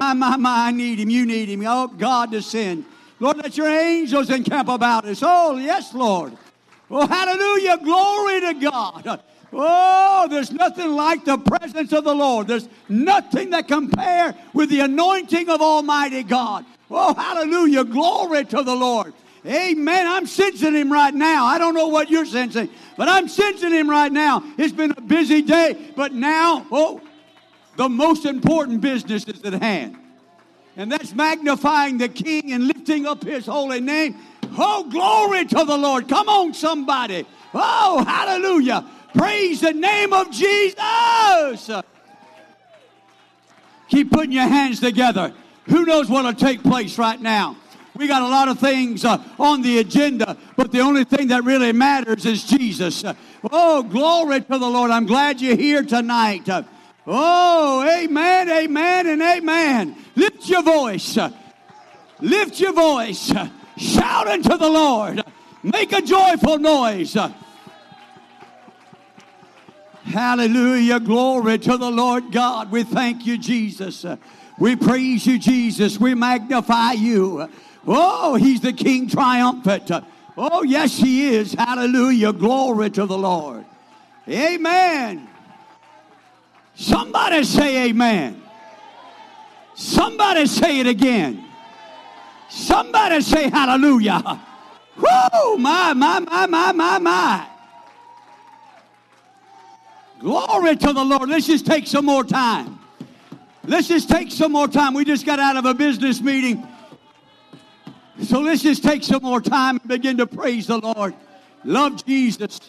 My, my, my, I need him. You need him. Oh, God, to send. Lord, let your angels encamp about us. Oh, yes, Lord. Oh, hallelujah. Glory to God. Oh, there's nothing like the presence of the Lord. There's nothing that compare with the anointing of Almighty God. Oh, hallelujah. Glory to the Lord. Amen. I'm sensing him right now. I don't know what you're sensing, but I'm sensing him right now. It's been a busy day, but now, oh, the most important business is at hand. And that's magnifying the King and lifting up his holy name. Oh, glory to the Lord. Come on, somebody. Oh, hallelujah. Praise the name of Jesus. Keep putting your hands together. Who knows what will take place right now? We got a lot of things uh, on the agenda, but the only thing that really matters is Jesus. oh, glory to the Lord. I'm glad you're here tonight. oh, amen, amen, and amen. Lift your voice. Lift your voice. Shout unto the Lord. Make a joyful noise. Hallelujah. Glory to the Lord God. We thank you, Jesus. We praise you, Jesus. We magnify you. Oh, he's the King triumphant. Oh, yes, he is. Hallelujah. Glory to the Lord. Amen. Somebody say amen. Somebody say it again. Somebody say hallelujah. Whoo, my, my, my, my, my, my. Glory to the Lord. Let's just take some more time. Let's just take some more time. We just got out of a business meeting. So let's just take some more time and begin to praise the Lord. Love Jesus.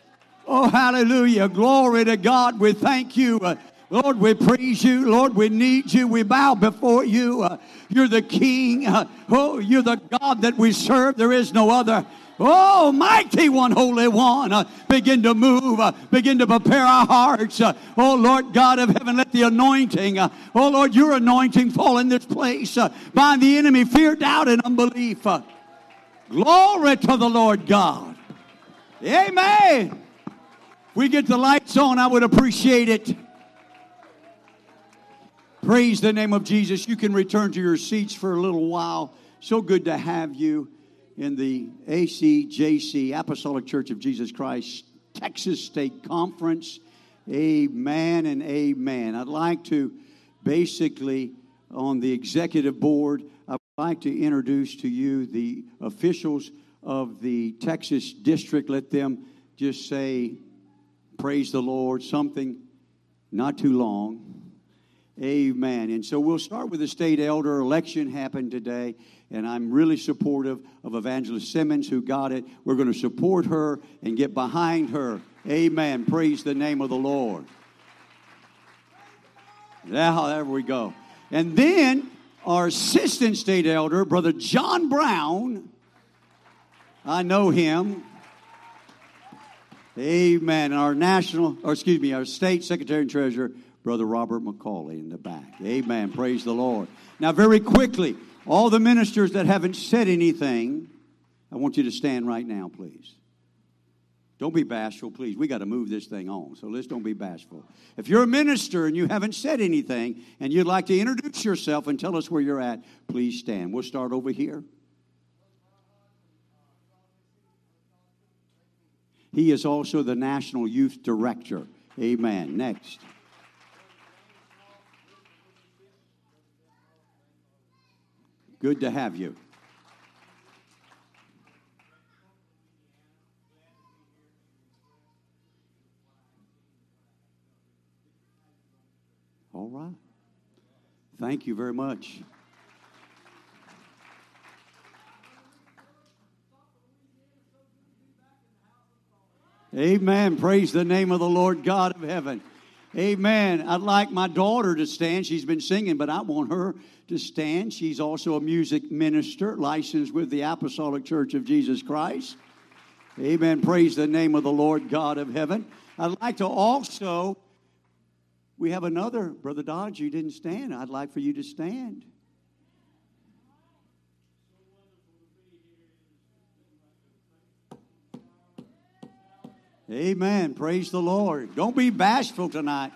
Oh, hallelujah. Glory to God. We thank you. Uh, Lord, we praise you. Lord, we need you. We bow before you. Uh, you're the King. Uh, oh, you're the God that we serve. There is no other. Oh, mighty one, holy one, uh, begin to move, uh, begin to prepare our hearts. Uh, oh, Lord God of heaven, let the anointing, uh, oh, Lord, your anointing fall in this place. Uh, bind the enemy, fear, doubt, and unbelief. Uh, glory to the Lord God. Amen. we get the lights on, I would appreciate it. Praise the name of Jesus. You can return to your seats for a little while. So good to have you in the ACJC, Apostolic Church of Jesus Christ, Texas State Conference. Amen and amen. I'd like to basically, on the executive board, I'd like to introduce to you the officials of the Texas district. Let them just say, Praise the Lord, something not too long. Amen. And so we'll start with the state elder. Election happened today and I'm really supportive of Evangelist Simmons who got it. We're going to support her and get behind her. Amen. Praise the name of the Lord. Now, there we go. And then our assistant state elder, Brother John Brown, I know him. Amen. Our national, or excuse me, our state secretary and treasurer, Brother Robert McCauley in the back. Amen. Praise the Lord. Now, very quickly, all the ministers that haven't said anything, I want you to stand right now, please. Don't be bashful, please. We got to move this thing on, so let's don't be bashful. If you're a minister and you haven't said anything and you'd like to introduce yourself and tell us where you're at, please stand. We'll start over here. He is also the National Youth Director. Amen. Next. Good to have you. All right. Thank you very much. Amen. Praise the name of the Lord God of heaven. Amen. I'd like my daughter to stand. She's been singing, but I want her to stand. She's also a music minister, licensed with the Apostolic Church of Jesus Christ. Amen. Praise the name of the Lord God of heaven. I'd like to also, we have another, Brother Dodge, you didn't stand. I'd like for you to stand. Amen. Praise the Lord. Don't be bashful tonight.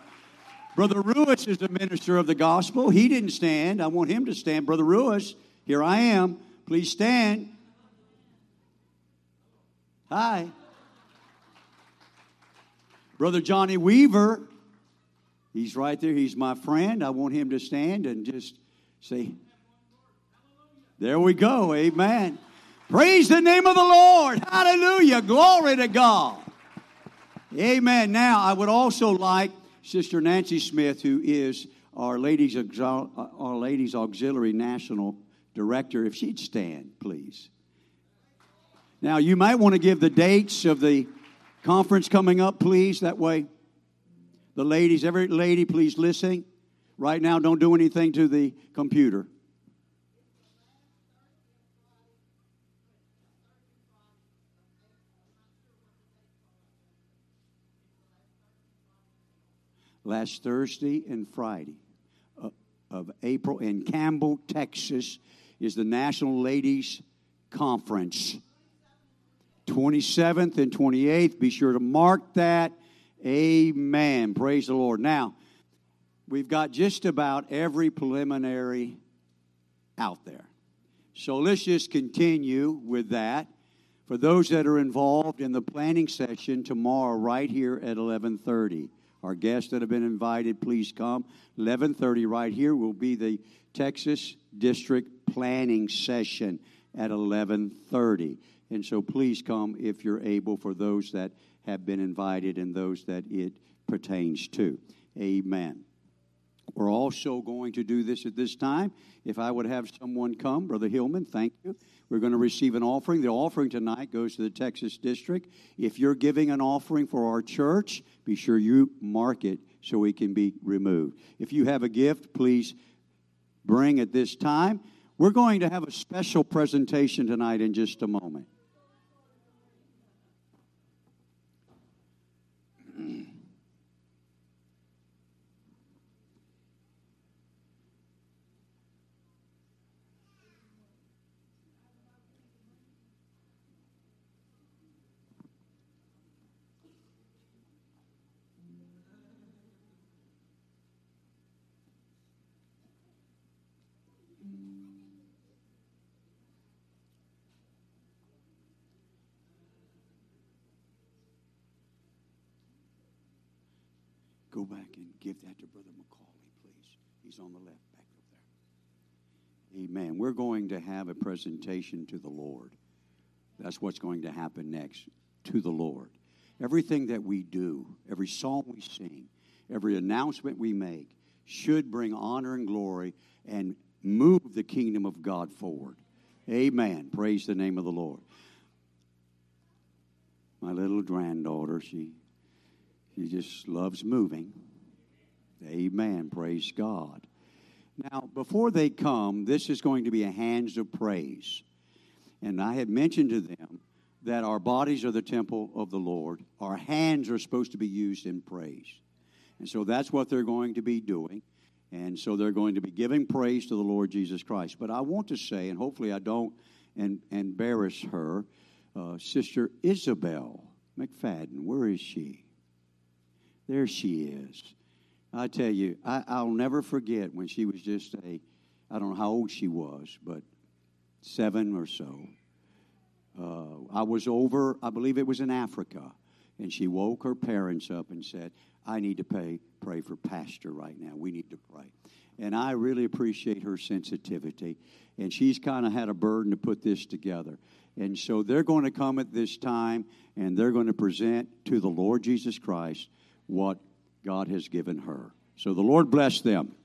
Brother Ruiz is the minister of the gospel. He didn't stand. I want him to stand. Brother Ruiz, here I am. Please stand. Hi. Brother Johnny Weaver, he's right there. He's my friend. I want him to stand and just say, There we go. Amen. Praise the name of the Lord. Hallelujah. Glory to God. Amen. Now, I would also like Sister Nancy Smith, who is our Ladies, uh, our Ladies Auxiliary National Director, if she'd stand, please. Now, you might want to give the dates of the conference coming up, please. That way, the ladies, every lady, please listen. Right now, don't do anything to the computer. Last Thursday and Friday uh, of April in Campbell, Texas, is the National Ladies Conference. 27th and 28th. Be sure to mark that. Amen. Praise the Lord. Now, we've got just about every preliminary out there. So let's just continue with that. For those that are involved in the planning session tomorrow, right here at 1130. Our guests that have been invited, please come. 11:30 right here will be the Texas District Planning Session at 11:30. And so please come if you're able for those that have been invited and those that it pertains to. Amen. We're also going to do this at this time. If I would have someone come, Brother Hillman, thank you. We're going to receive an offering. The offering tonight goes to the Texas District. If you're giving an offering for our church, be sure you mark it so it can be removed. If you have a gift, please bring at this time. We're going to have a special presentation tonight in just a moment. Go back and give that to Brother McCauley, please. He's on the left back up there. Amen. We're going to have a presentation to the Lord. That's what's going to happen next to the Lord. Everything that we do, every song we sing, every announcement we make should bring honor and glory and move the kingdom of God forward. Amen. Praise the name of the Lord. My little granddaughter, she she just loves moving. Amen. Praise God. Now, before they come, this is going to be a hands of praise. And I had mentioned to them that our bodies are the temple of the Lord. Our hands are supposed to be used in praise. And so that's what they're going to be doing. And so they're going to be giving praise to the Lord Jesus Christ. But I want to say, and hopefully I don't embarrass her, uh, Sister Isabel McFadden, where is she? There she is. I tell you, I, will never forget when she was just a, I don't know how old she was, but seven or so. Uh, I was over, I believe it was in Africa, and she woke her parents up and said, I need to pay, pray for Pastor right now. We need to pray. And I really appreciate her sensitivity. And she's kind of had a burden to put this together. And so they're going to come at this time and they're going to present to the Lord Jesus Christ what God has given her. So the Lord bless them.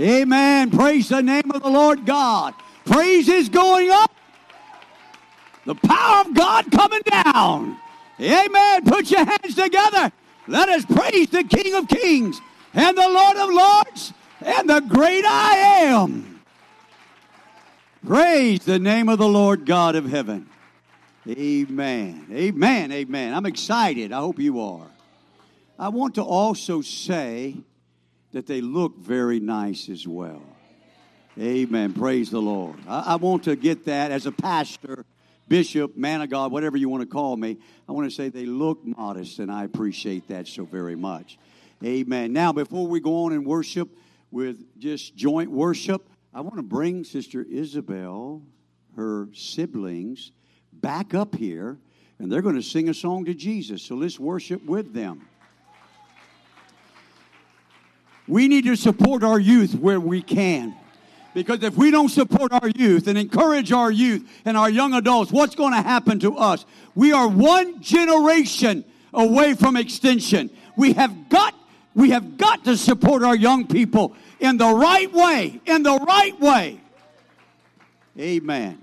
Amen. Praise the name of the Lord God. Praise is going up. The power of God coming down. Amen. Put your hands together. Let us praise the King of Kings and the Lord of Lords and the great I am. Praise the name of the Lord God of heaven. Amen. Amen. Amen. I'm excited. I hope you are. I want to also say that they look very nice as well. Amen. Praise the Lord. I, I, want to get that as a pastor, bishop, man of God, whatever you want to call me. I want to say they look modest, and I appreciate that so very much. Amen. Now, before we go on and worship with just joint worship, I want to bring Sister Isabel, her siblings, back up here, and they're going to sing a song to Jesus. So let's worship with them. We need to support our youth where we can. Because if we don't support our youth and encourage our youth and our young adults, what's going to happen to us? We are one generation away from extinction. We have got we have got to support our young people in the right way, in the right way. Amen.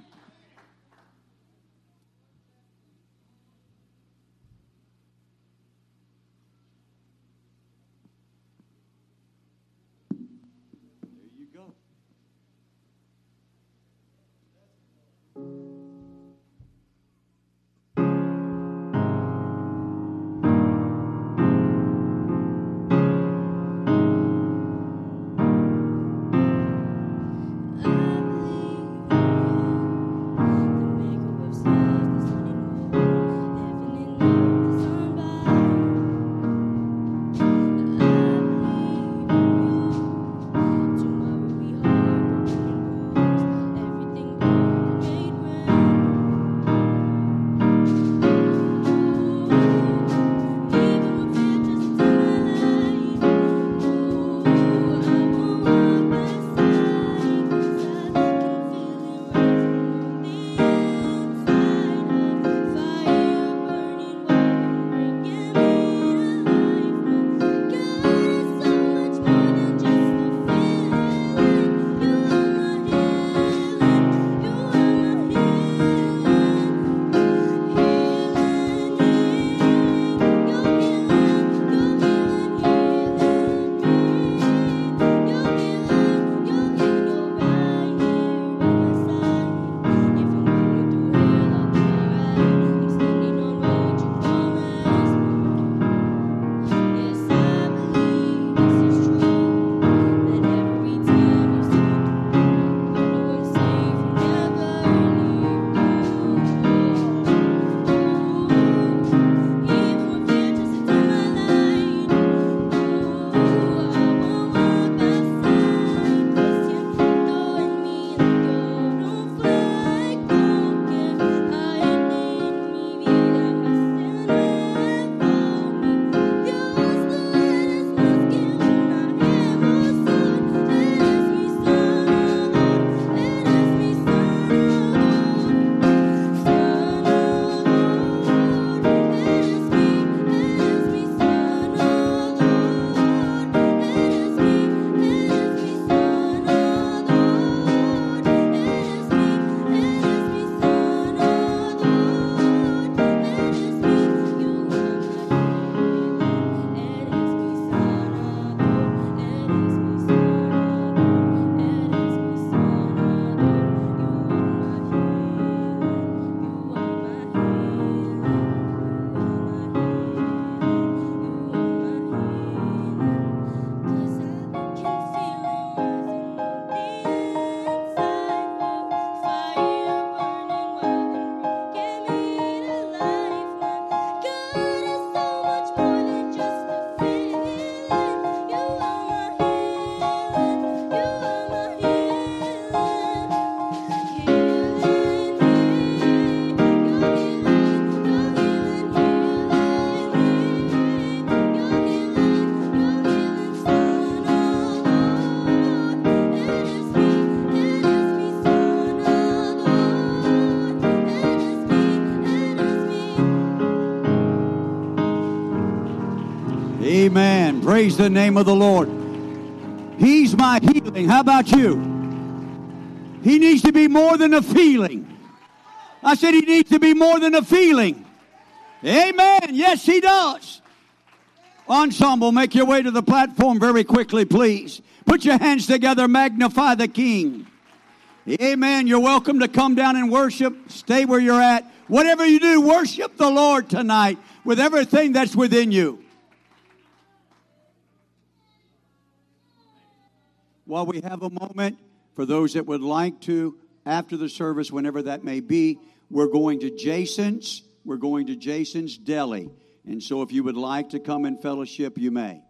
Praise the name of the Lord. He's my healing. How about you? He needs to be more than a feeling. I said he needs to be more than a feeling. Amen. Yes, he does. Ensemble, make your way to the platform very quickly, please. Put your hands together, magnify the King. Amen. You're welcome to come down and worship. Stay where you're at. Whatever you do, worship the Lord tonight with everything that's within you. While we have a moment, for those that would like to, after the service, whenever that may be, we're going to Jason's. We're going to Jason's Deli. And so if you would like to come in fellowship, you may.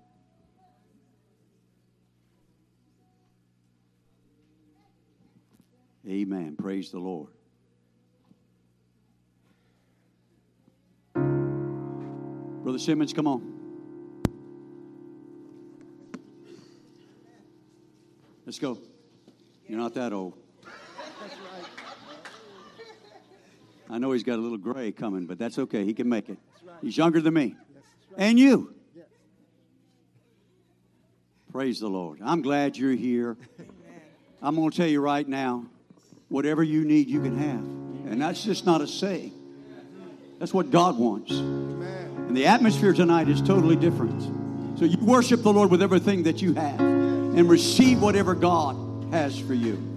Amen. Praise the Lord. Brother Simmons, come on. Let's go. You're not that old. I know he's got a little gray coming, but that's okay. He can make it. He's younger than me. And you. Praise the Lord. I'm glad you're here. I'm going to tell you right now whatever you need, you can have. And that's just not a saying, that's what God wants. And the atmosphere tonight is totally different. So you worship the Lord with everything that you have and receive whatever God has for you.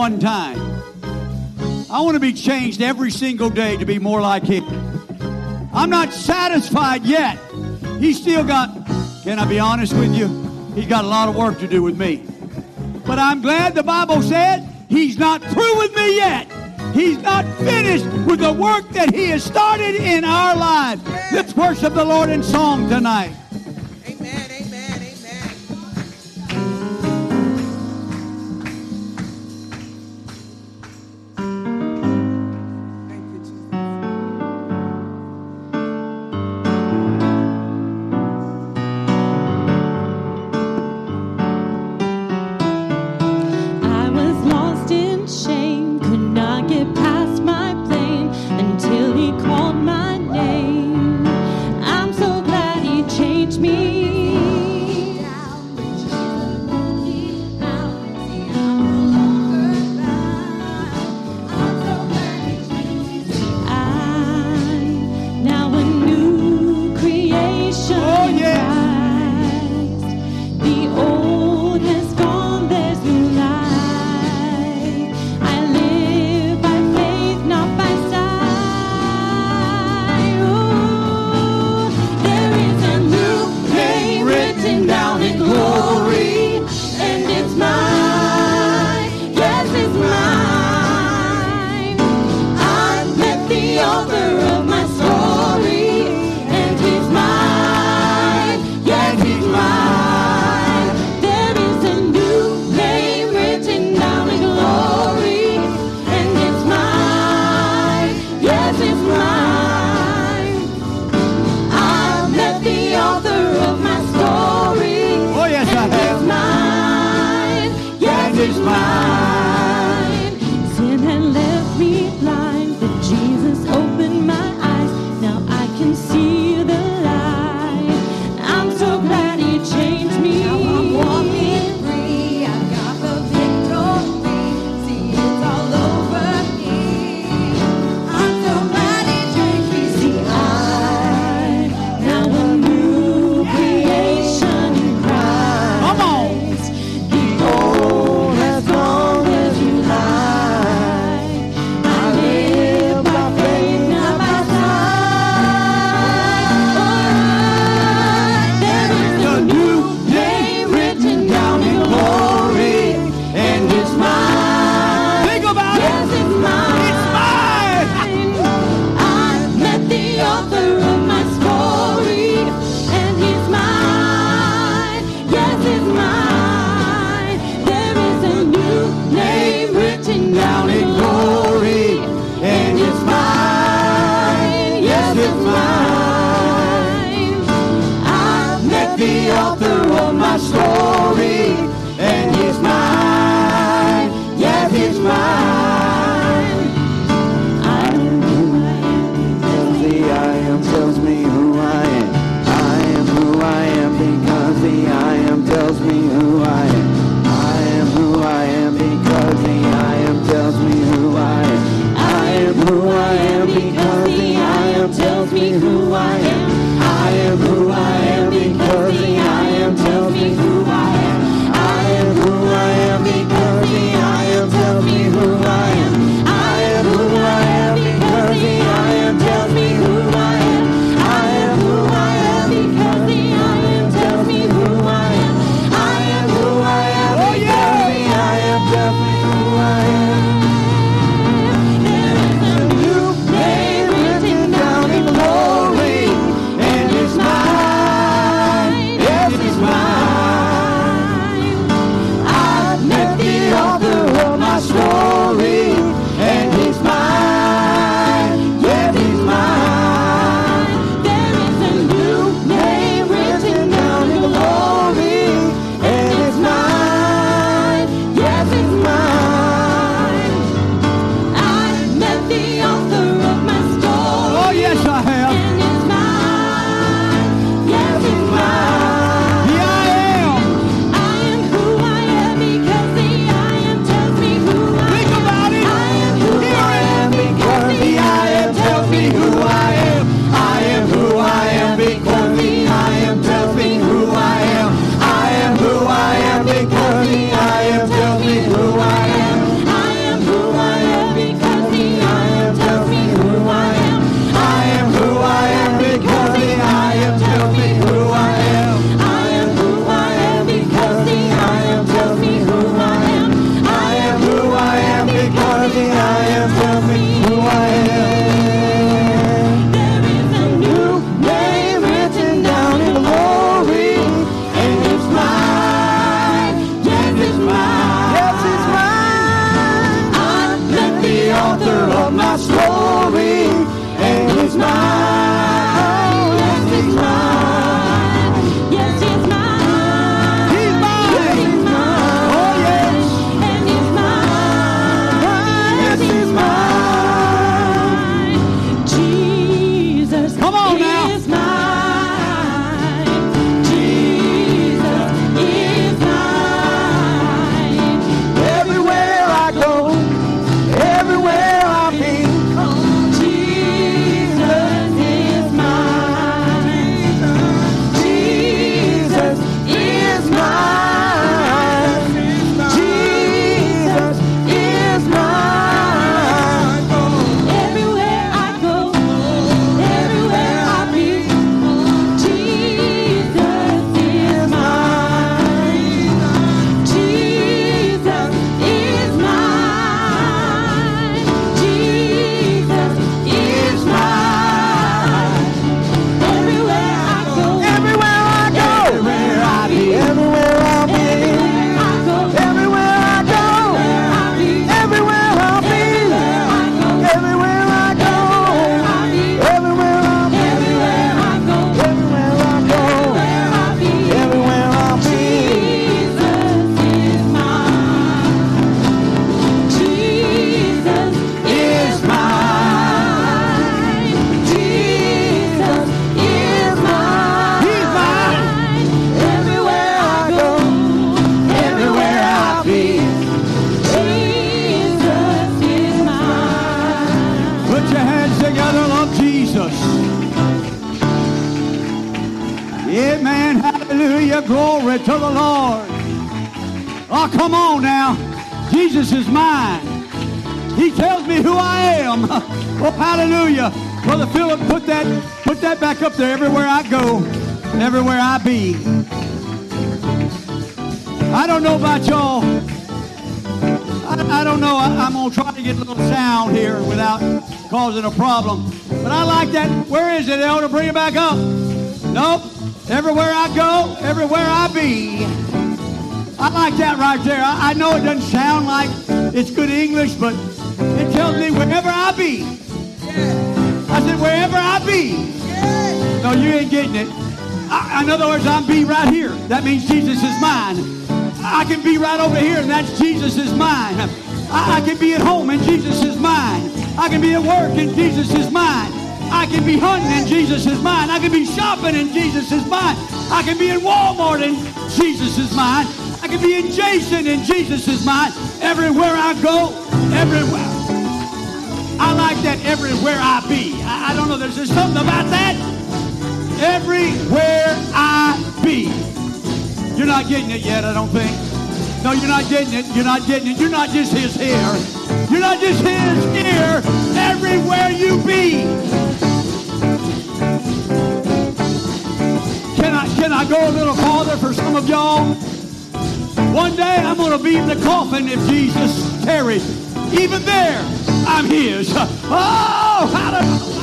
one time. I want to be changed every single day to be more like Him. I'm not satisfied yet. He's still got, can I be honest with you? He's got a lot of work to do with me. But I'm glad the Bible said He's not through with me yet. He's not finished with the work that He has started in our lives. Let's worship the Lord in song tonight. Like that right there. I, I know it doesn't sound like it's good English, but it tells me wherever I be. I said, wherever I be. No, you ain't getting it. I, in other words, I'm be right here. That means Jesus is mine. I can be right over here, and that's Jesus is mine. I, I can be at home, and Jesus is mine. I can be at work, and Jesus is mine. I can be hunting, and Jesus is mine. I can be shopping, and Jesus is mine. I can be in Walmart, and Jesus is mine. Can be in Jason, and Jesus is mine. Everywhere I go, everywhere. I like that everywhere I be. I, I don't know, there's just something about that. Everywhere I be. You're not getting it yet, I don't think. No, you're not getting it. You're not getting it. You're not just his here. You're not just his here. Everywhere you be. Can I can I go a little farther for some of y'all? One day I'm going to be in the coffin if Jesus tarries. Even there, I'm his. Oh, hallelujah.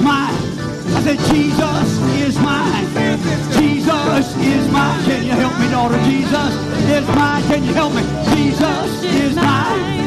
Mine. I said, Jesus is mine. Jesus is mine. Can you help me, daughter? Jesus is mine. Can you help me? Jesus is mine.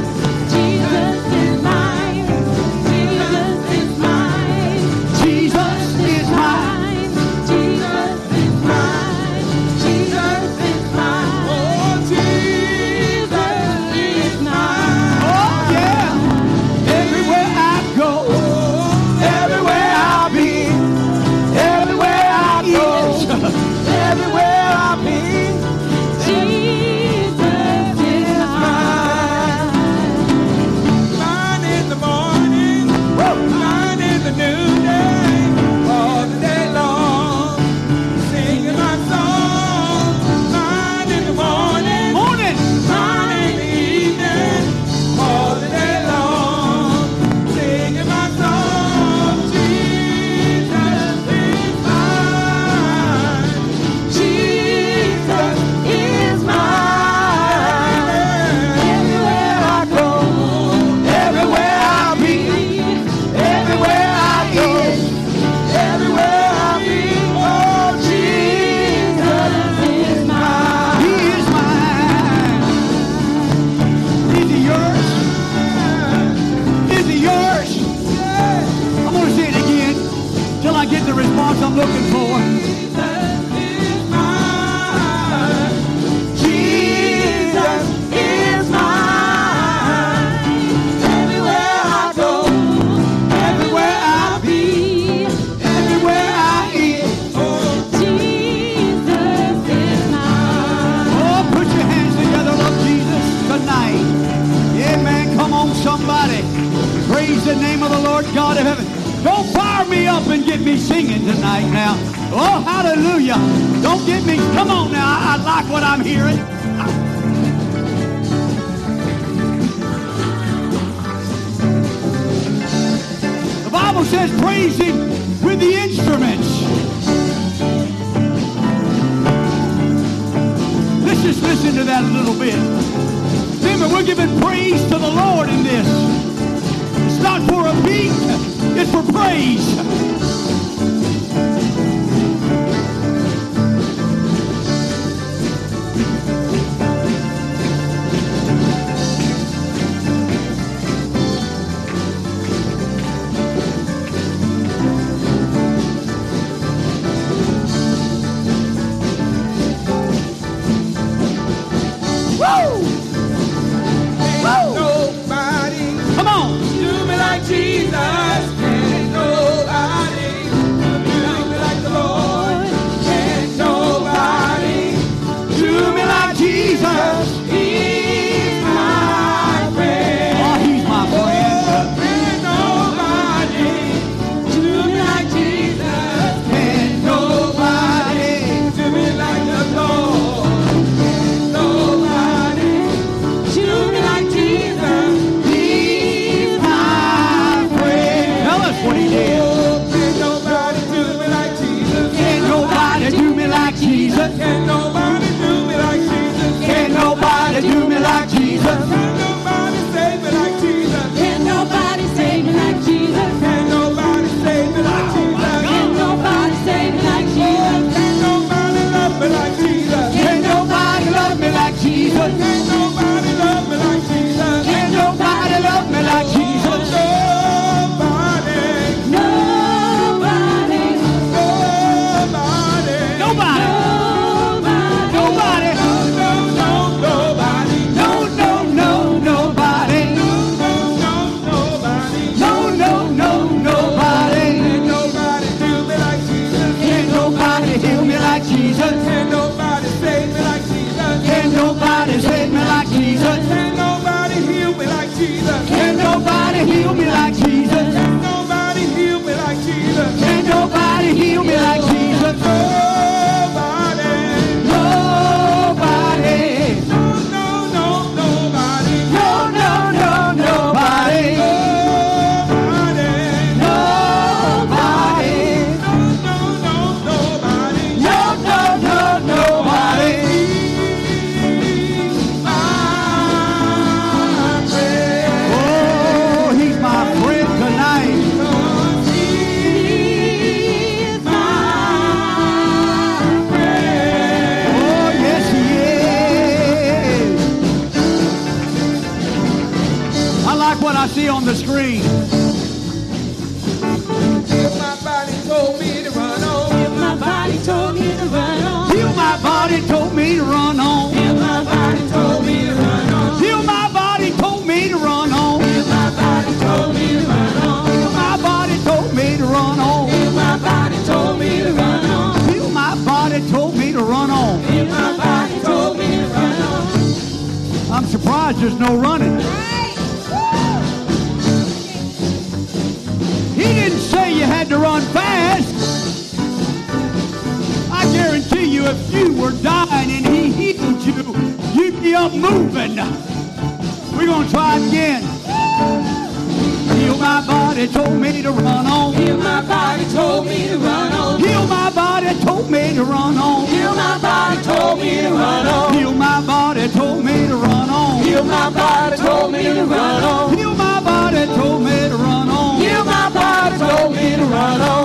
told me to run on. Heal my body told me to run on. Heal my body told me to run on. Heal my body told me to run on.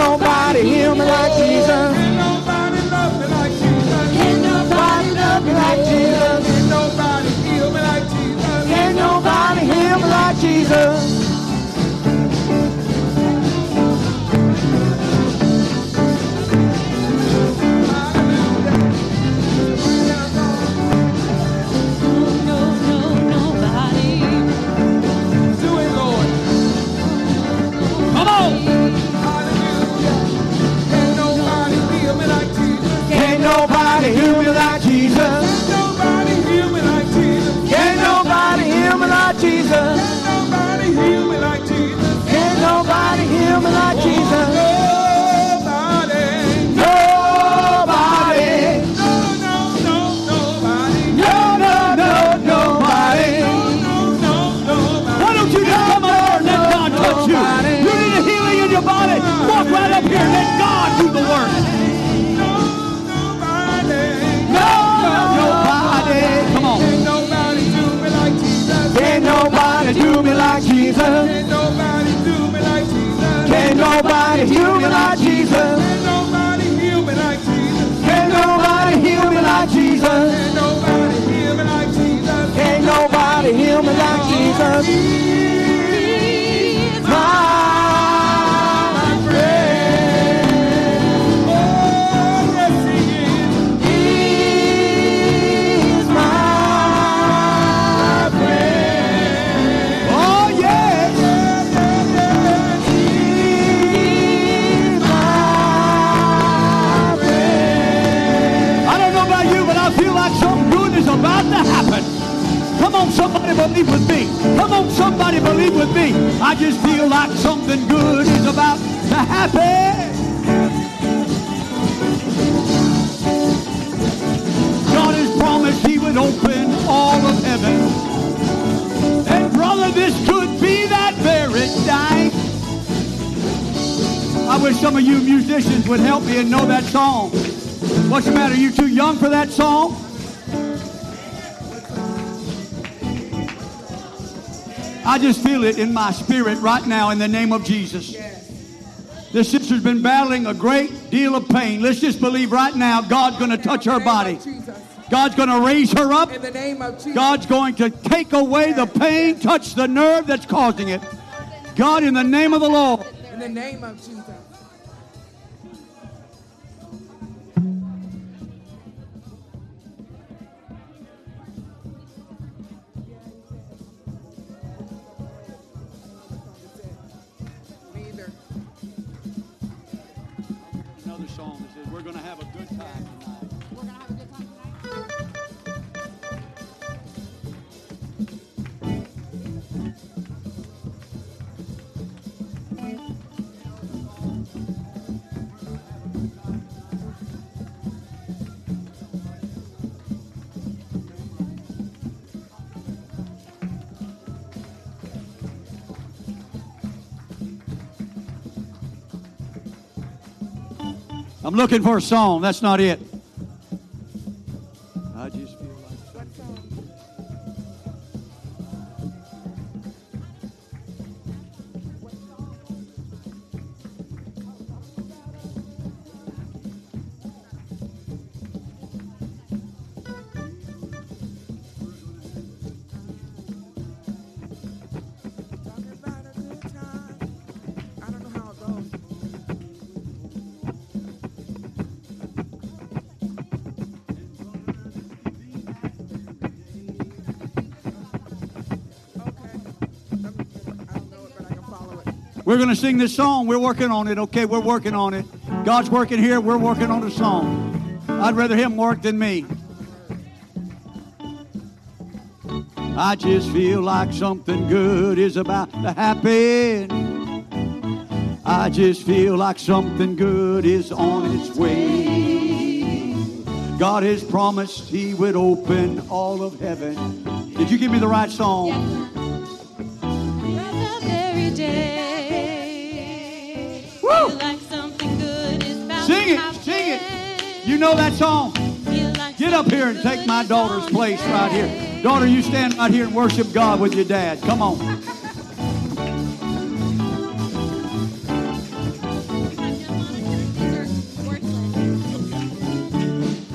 nobody heal me like Jesus. Can nobody love me like Jesus. Can nobody love me like Jesus. Can nobody heal me like Jesus. Can nobody heal me like Jesus. nobody heal. Can't nobody heal like Jesus. Can't nobody heal me like Jesus. Can't nobody heal me like Jesus. Can't nobody heal me like Jesus. My somebody believe with me. Come on, somebody believe with me. I just feel like something good is about to happen. God has promised he would open all of heaven. And brother, this could be that very night. I wish some of you musicians would help me and know that song. What's the matter? You too young for that song? I just feel it in my spirit right now in the name of Jesus. This sister's been battling a great deal of pain. Let's just believe right now God's going to touch her body. God's going to raise her up. In the name of Jesus. God's going to take away the pain, touch the nerve that's causing it. God, in the name of the Lord. In the name of Jesus. I'm looking for a song. That's not it. Going to sing this song. We're working on it. Okay, we're working on it. God's working here. We're working on the song. I'd rather Him work than me. I just feel like something good is about to happen. I just feel like something good is on its way. God has promised He would open all of heaven. Did you give me the right song? the very day. Woo! Like something good is about Sing it, sing it. You know that song? Like Get up here and take my daughter's place right here. Daughter, you stand right here and worship God with your dad. Come on.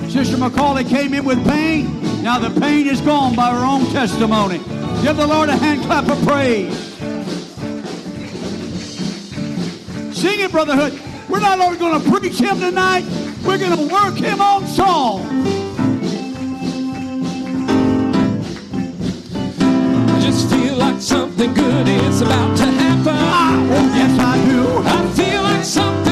Sister Macaulay came in with pain. Now the pain is gone by her own testimony. Give the Lord a hand clap of praise. Sing it, Brotherhood. We're not only going to preach him tonight, we're going to work him on song. I just feel like something good is about to happen. Oh, yes, I do. I feel like something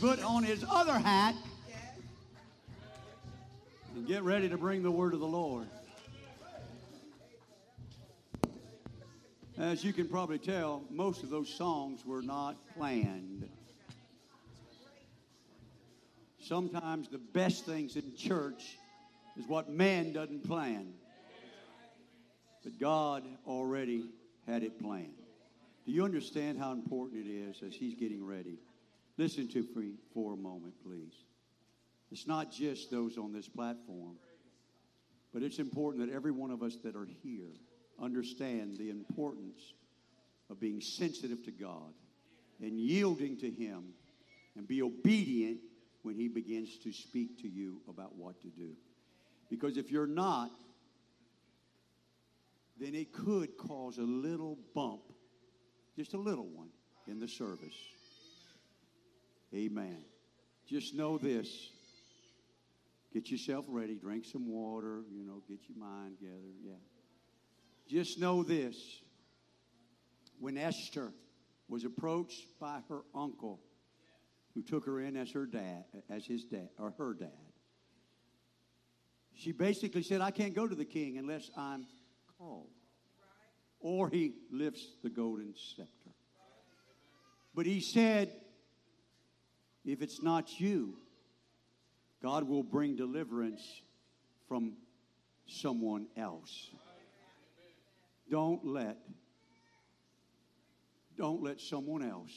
put on his other hat and get ready to bring the word of the Lord. As you can probably tell, most of those songs were not planned. Sometimes the best things in church is what man doesn't plan. But God already had it planned. Do you understand how important it is as He's getting ready? Listen to me for a moment, please. It's not just those on this platform, but it's important that every one of us that are here understand the importance of being sensitive to God and yielding to Him and be obedient when He begins to speak to you about what to do. Because if you're not, then it could cause a little bump, just a little one, in the service. Amen. Just know this. Get yourself ready, drink some water, you know, get your mind together. Yeah. Just know this. When Esther was approached by her uncle, who took her in as her dad, as his dad, or her dad, she basically said, I can't go to the king unless I'm called. Or he lifts the golden scepter. But he said, if it's not you, God will bring deliverance from someone else. Don't let don't let someone else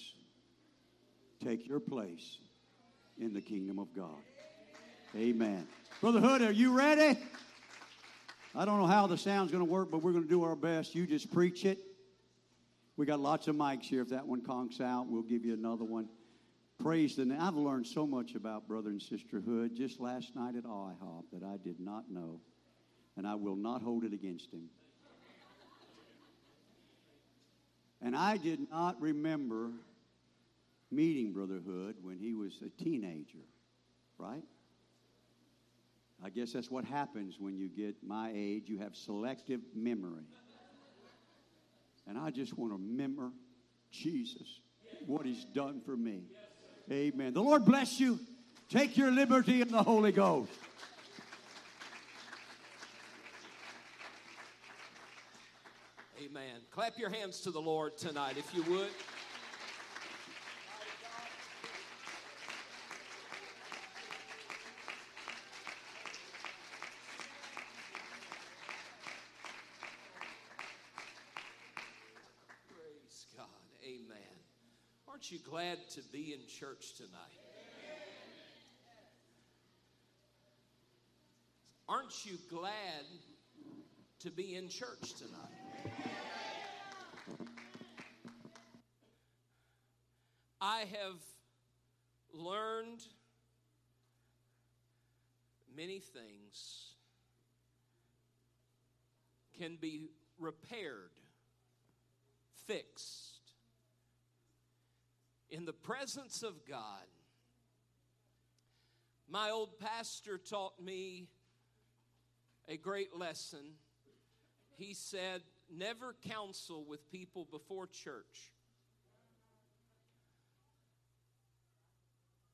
take your place in the kingdom of God. Amen. Brother Hood, are you ready? I don't know how the sound's going to work, but we're going to do our best. You just preach it. We got lots of mics here. If that one conks out, we'll give you another one. Praise the name. I've learned so much about brother and sisterhood just last night at IHOP that I did not know, and I will not hold it against him. And I did not remember meeting Brotherhood when he was a teenager, right? I guess that's what happens when you get my age. You have selective memory. And I just want to remember Jesus, what He's done for me. Amen. The Lord bless you. Take your liberty in the Holy Ghost. Amen. Clap your hands to the Lord tonight, if you would. Praise God. Amen. Aren't you glad to be in church tonight? Aren't you glad to be in church tonight? I have learned many things can be repaired, fixed in the presence of God. My old pastor taught me a great lesson. He said, Never counsel with people before church.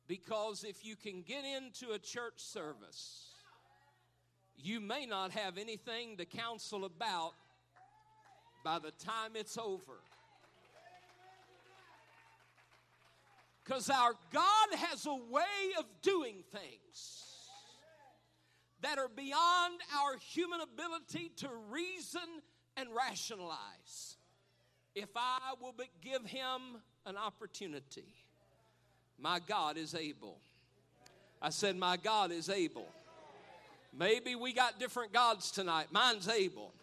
Because if you can get into a church service, you may not have anything to counsel about by the time it's over. Because our God has a way of doing things that are beyond our human ability to reason and rationalize. If I will but give him an opportunity, my God is able. I said, My God is able. Maybe we got different gods tonight. Mine's able.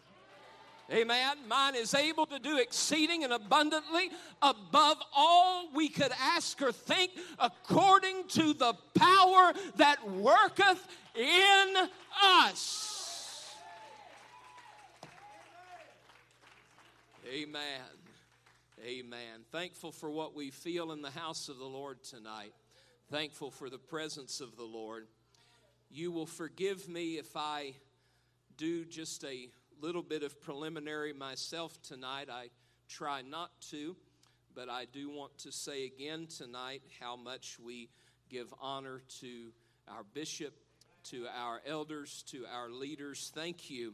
Amen. Mine is able to do exceeding and abundantly above all we could ask or think, according to the power that worketh in us. Amen. Amen. Thankful for what we feel in the house of the Lord tonight. Thankful for the presence of the Lord. You will forgive me if I do just a little bit of preliminary myself tonight. I try not to, but I do want to say again tonight how much we give honor to our bishop, to our elders, to our leaders. Thank you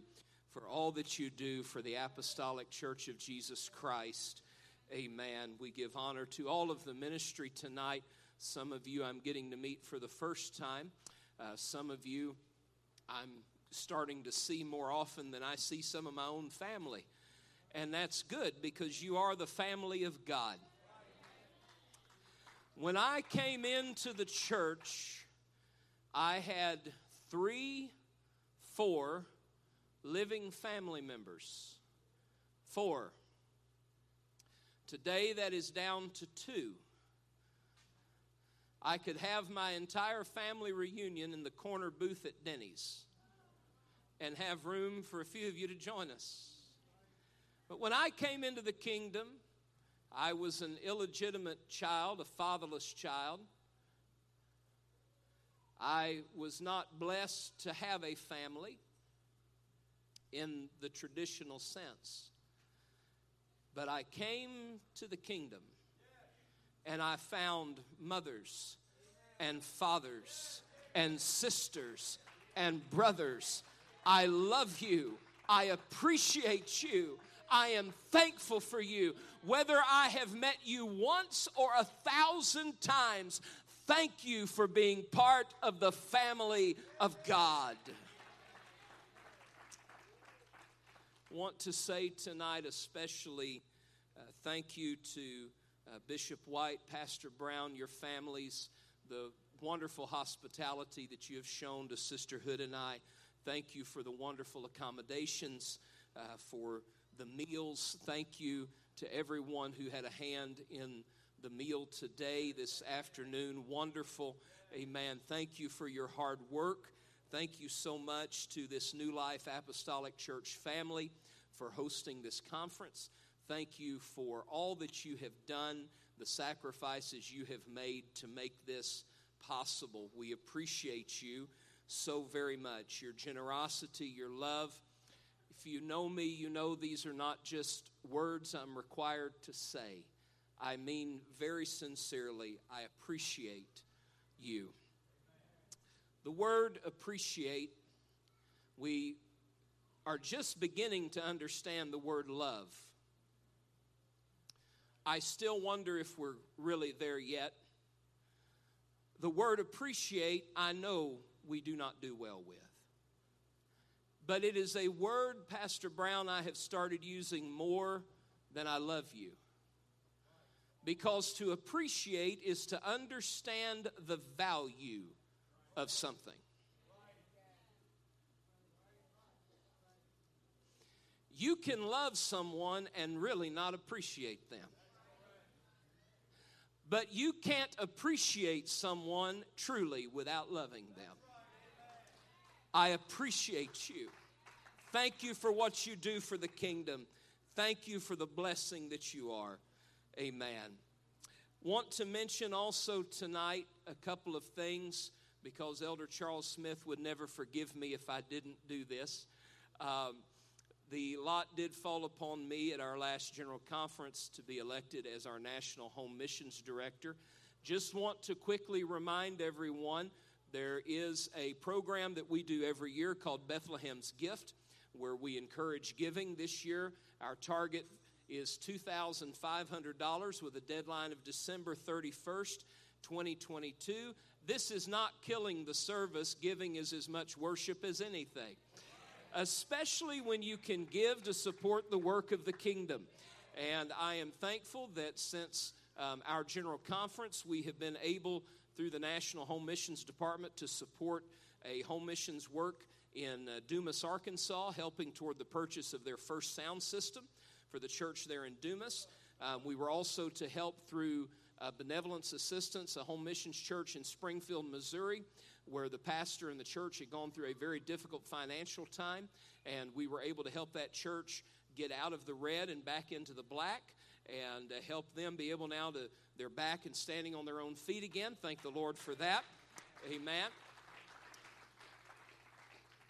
for all that you do for the Apostolic Church of Jesus Christ. Amen. We give honor to all of the ministry tonight. Some of you I'm getting to meet for the first time. Uh, some of you I'm starting to see more often than I see some of my own family. And that's good because you are the family of God. When I came into the church, I had three, four living family members. Four. Today, that is down to two. I could have my entire family reunion in the corner booth at Denny's and have room for a few of you to join us. But when I came into the kingdom, I was an illegitimate child, a fatherless child. I was not blessed to have a family in the traditional sense. But I came to the kingdom and I found mothers and fathers and sisters and brothers. I love you. I appreciate you. I am thankful for you. Whether I have met you once or a thousand times, thank you for being part of the family of God. Want to say tonight, especially, uh, thank you to uh, Bishop White, Pastor Brown, your families, the wonderful hospitality that you have shown to Sister Hood and I. Thank you for the wonderful accommodations, uh, for the meals. Thank you to everyone who had a hand in the meal today, this afternoon. Wonderful. Amen. Thank you for your hard work. Thank you so much to this New Life Apostolic Church family for hosting this conference. Thank you for all that you have done, the sacrifices you have made to make this possible. We appreciate you so very much. Your generosity, your love. If you know me, you know these are not just words I'm required to say. I mean very sincerely, I appreciate you. The word appreciate, we are just beginning to understand the word love. I still wonder if we're really there yet. The word appreciate, I know we do not do well with. But it is a word, Pastor Brown, I have started using more than I love you. Because to appreciate is to understand the value of something. You can love someone and really not appreciate them. But you can't appreciate someone truly without loving them. I appreciate you. Thank you for what you do for the kingdom. Thank you for the blessing that you are. Amen. Want to mention also tonight a couple of things because Elder Charles Smith would never forgive me if I didn't do this. Um, the lot did fall upon me at our last general conference to be elected as our National Home Missions Director. Just want to quickly remind everyone there is a program that we do every year called Bethlehem's Gift, where we encourage giving. This year, our target is $2,500 with a deadline of December 31st. 2022. This is not killing the service. Giving is as much worship as anything especially when you can give to support the work of the kingdom. And I am thankful that since um, our general conference, we have been able, through the National Home Missions Department, to support a home missions work in uh, Dumas, Arkansas, helping toward the purchase of their first sound system for the church there in Dumas. Um, we were also to help through uh, Benevolence Assistance, a home missions church in Springfield, Missouri, where the pastor and the church had gone through a very difficult financial time, and we were able to help that church get out of the red and back into the black and uh, help them be able now to they're back and standing on their own feet again thank the lord for that amen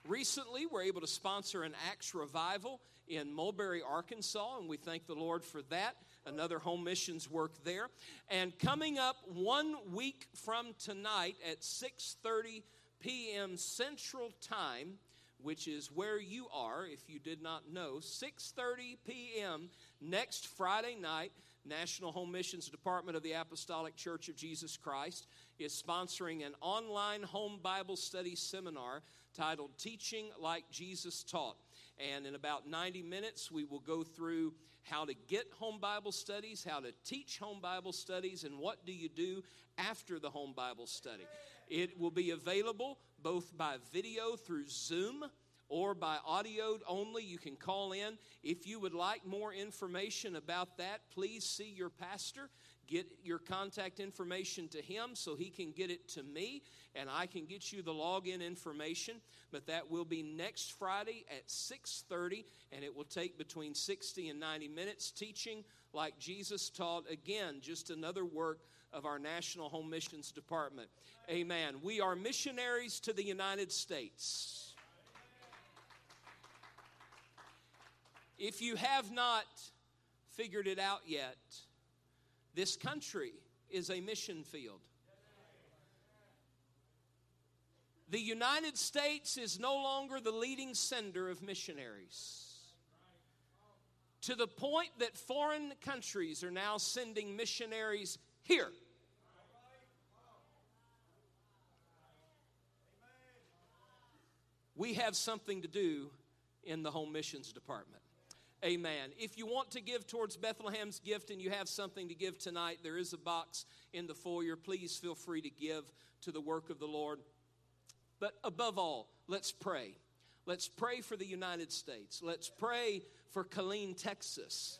recently we're able to sponsor an acts revival in mulberry arkansas and we thank the lord for that another home missions work there. And coming up one week from tonight at 6:30 p.m. Central Time, which is where you are if you did not know, 6:30 p.m. next Friday night, National Home Missions Department of the Apostolic Church of Jesus Christ is sponsoring an online home Bible study seminar titled Teaching Like Jesus Taught. And in about 90 minutes, we will go through how to get home Bible studies, how to teach home Bible studies, and what do you do after the home Bible study. It will be available both by video through Zoom or by audio only. You can call in. If you would like more information about that, please see your pastor. Get your contact information to him so he can get it to me and I can get you the login information. But that will be next Friday at 6:30 and it will take between 60 and 90 minutes teaching like Jesus taught. Again, just another work of our National Home Missions Department. Amen. We are missionaries to the United States. If you have not figured it out yet, this country is a mission field. The United States is no longer the leading sender of missionaries. To the point that foreign countries are now sending missionaries here. We have something to do in the home missions department. Amen. If you want to give towards Bethlehem's gift and you have something to give tonight, there is a box in the foyer. Please feel free to give to the work of the Lord. But above all, let's pray. Let's pray for the United States. Let's pray for Killeen, Texas.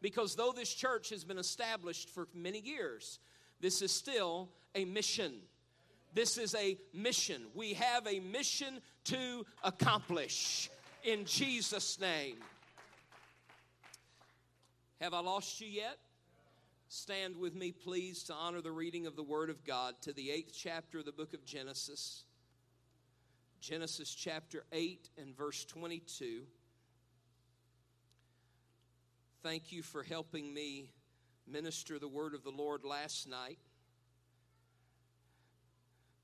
Because though this church has been established for many years, this is still a mission. This is a mission. We have a mission to accomplish in Jesus' name. Have I lost you yet? Stand with me, please, to honor the reading of the Word of God to the eighth chapter of the book of Genesis. Genesis chapter 8 and verse 22. Thank you for helping me minister the word of the Lord last night.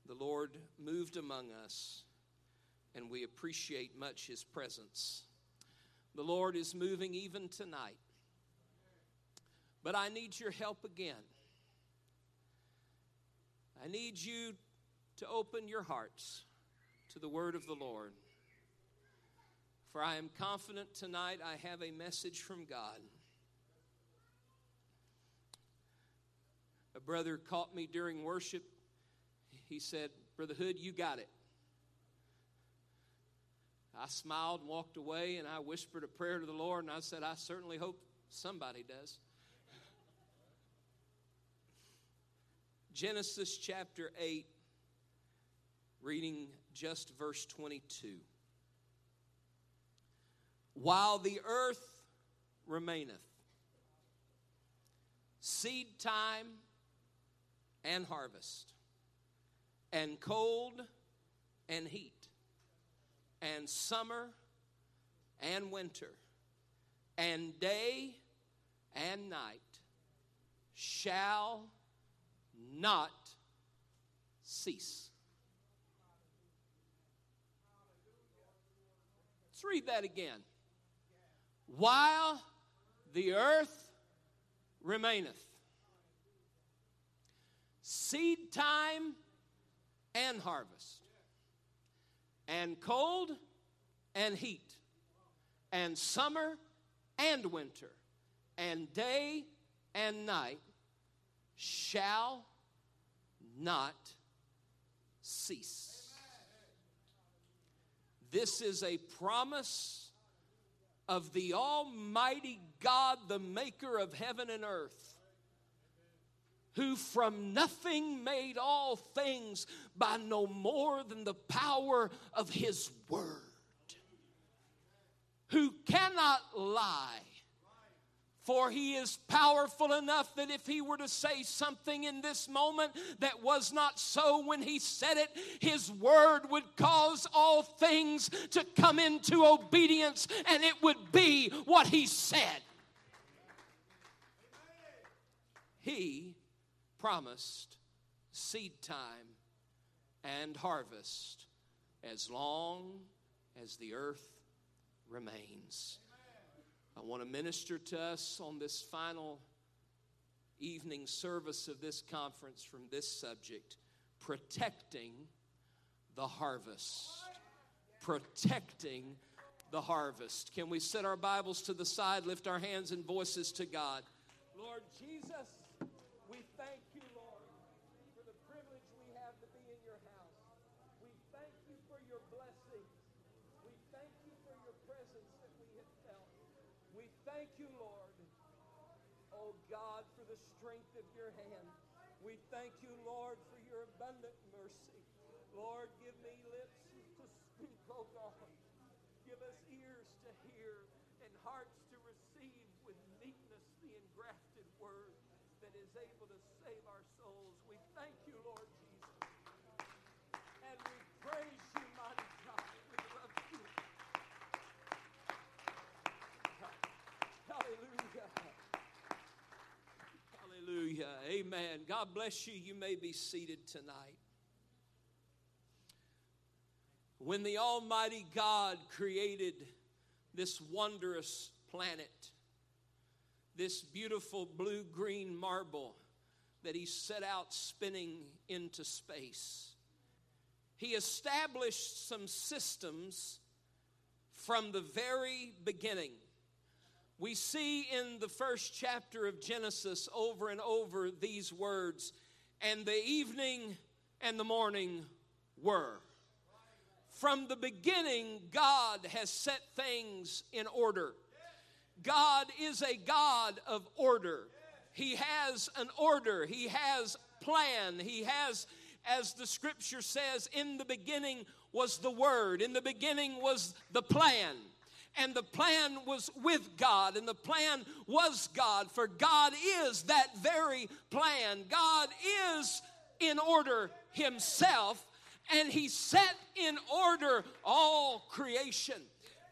The Lord moved among us, and we appreciate much his presence. The Lord is moving even tonight. But I need your help again. I need you to open your hearts to the word of the Lord. For I am confident tonight I have a message from God. A brother caught me during worship. He said, Brother Hood, you got it. I smiled and walked away, and I whispered a prayer to the Lord, and I said, I certainly hope somebody does. Genesis chapter 8, reading just verse 22. While the earth remaineth, seed time and harvest, and cold and heat, and summer and winter, and day and night shall not cease. Let's read that again. While the earth remaineth, seed time and harvest, and cold and heat, and summer and winter, and day and night shall not cease. This is a promise of the Almighty God, the maker of heaven and earth, who from nothing made all things by no more than the power of his word, who cannot lie. For he is powerful enough that if he were to say something in this moment that was not so when he said it, his word would cause all things to come into obedience and it would be what he said. He promised seed time and harvest as long as the earth remains. I want to minister to us on this final evening service of this conference from this subject protecting the harvest. Protecting the harvest. Can we set our Bibles to the side, lift our hands and voices to God? Lord Jesus, we thank you, Lord, for the privilege we have to be in your house. We thank you for your blessings. We thank you for your presence that we have felt. We thank you, Lord, oh God, for the strength of your hand. We thank you, Lord, for your abundant mercy. Lord, give me lips to speak, oh God. Give us ears to hear and hearts to receive with meekness the engrafted word that is able to save our souls. We thank you, Lord Jesus. And we praise you, mighty God. We love you. Hallelujah. Hallelujah. Amen. God bless you. You may be seated tonight. When the Almighty God created this wondrous planet, this beautiful blue green marble that He set out spinning into space, He established some systems from the very beginning. We see in the first chapter of Genesis over and over these words, and the evening and the morning were. From the beginning, God has set things in order. God is a God of order. He has an order, He has plan, He has as the scripture says, in the beginning was the Word, in the beginning was the plan. And the plan was with God, and the plan was God, for God is that very plan. God is in order Himself, and He set in order all creation.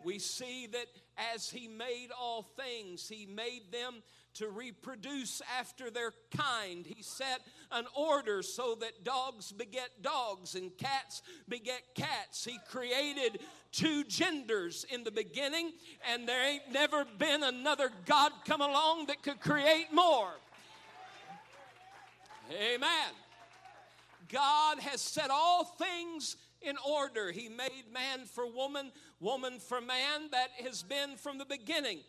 we see that as he made all things, he made them to reproduce after their kind. He set an order so that dogs beget dogs and cats beget cats. He created two genders in the beginning, and there ain't never been another God come along that could create more. Amen. God has set all things in order. He made man for woman, woman for man. That has been from the beginning.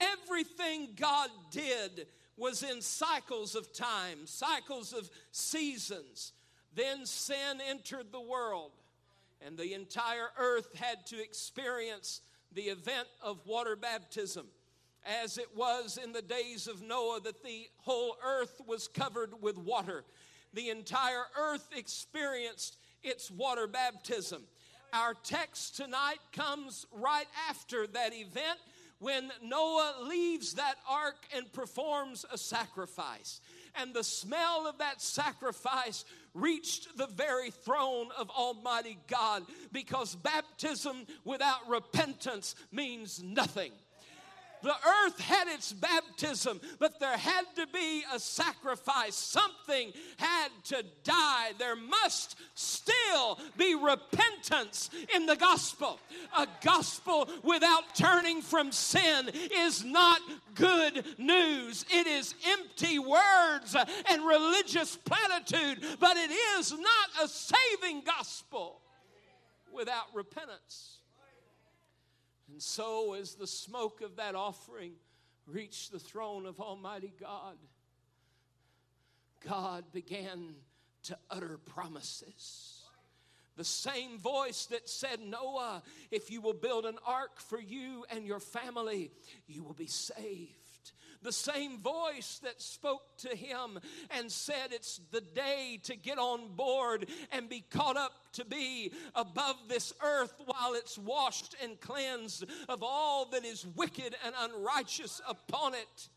Everything God did was in cycles of time, cycles of seasons. Then sin entered the world, and the entire earth had to experience the event of water baptism. As it was in the days of Noah, that the whole earth was covered with water. The entire earth experienced its water baptism. Our text tonight comes right after that event when Noah leaves that ark and performs a sacrifice. And the smell of that sacrifice reached the very throne of Almighty God because baptism without repentance means nothing. The earth had its baptism, but there had to be a sacrifice. Something had to die. There must still be repentance in the gospel. A gospel without turning from sin is not good news. It is empty words and religious platitude, but it is not a saving gospel without repentance. And so, as the smoke of that offering reached the throne of Almighty God, God began to utter promises. The same voice that said, Noah, if you will build an ark for you and your family, you will be saved. The same voice that spoke to him and said, It's the day to get on board and be caught up to be above this earth while it's washed and cleansed of all that is wicked and unrighteous upon it.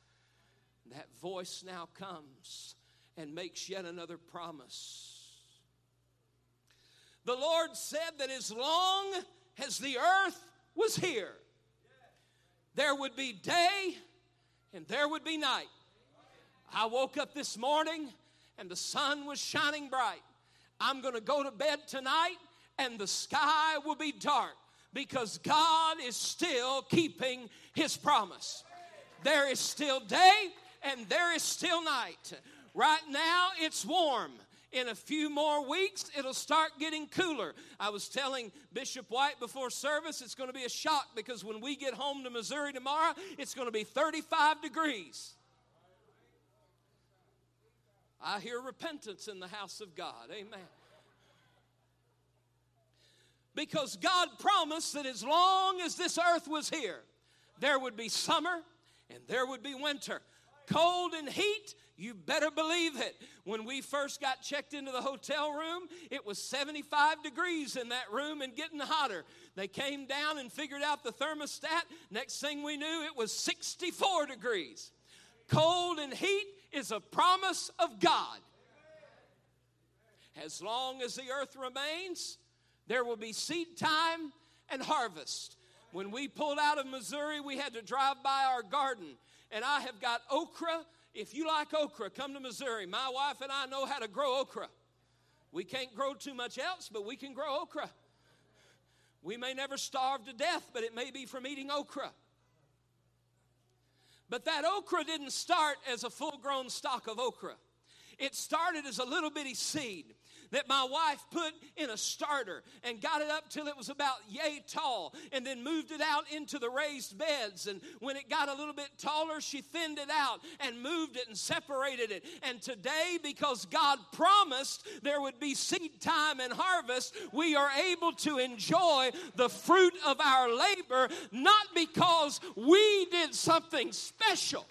That voice now comes and makes yet another promise. The Lord said that as long as the earth was here, there would be day and there would be night. I woke up this morning and the sun was shining bright. I'm going to go to bed tonight and the sky will be dark because God is still keeping his promise. There is still day and there is still night. Right now it's warm. In a few more weeks, it'll start getting cooler. I was telling Bishop White before service, it's going to be a shock because when we get home to Missouri tomorrow, it's going to be 35 degrees. I hear repentance in the house of God. Amen. Because God promised that as long as this earth was here, there would be summer and there would be winter. Cold and heat you better believe it. When we first got checked into the hotel room, it was 75 degrees in that room and getting hotter. They came down and figured out the thermostat. Next thing we knew, it was 64 degrees. Cold and heat is a promise of God. As long as the earth remains, there will be seed time and harvest. When we pulled out of Missouri, we had to drive by our garden, and I have got okra if you like okra, come to Missouri. My wife and I know how to grow okra. We can't grow too much else, but we can grow okra. We may never starve to death, but it may be from eating okra. But that okra didn't start as a full grown stalk of okra, it started as a little bitty seed that my wife put in a starter and got it up till it was about yay tall and then moved it out into the raised beds. And when it got a little bit taller, she thinned it out and moved it and separated it. And today, because God promised there would be seed time and harvest, we are able to enjoy the fruit of our labor, not because we did something special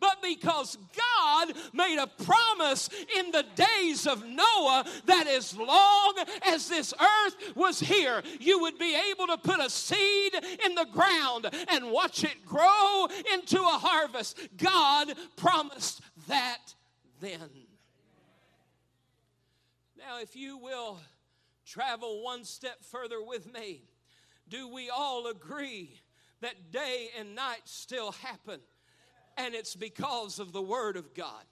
but because God made a promise in the days of Noah that as long as this earth was here, you would be able to put a seed in the ground and watch it grow into a harvest. God promised that then. Now, if you will travel one step further with me, do we all agree that day and night still happen? And it's because of the Word of God.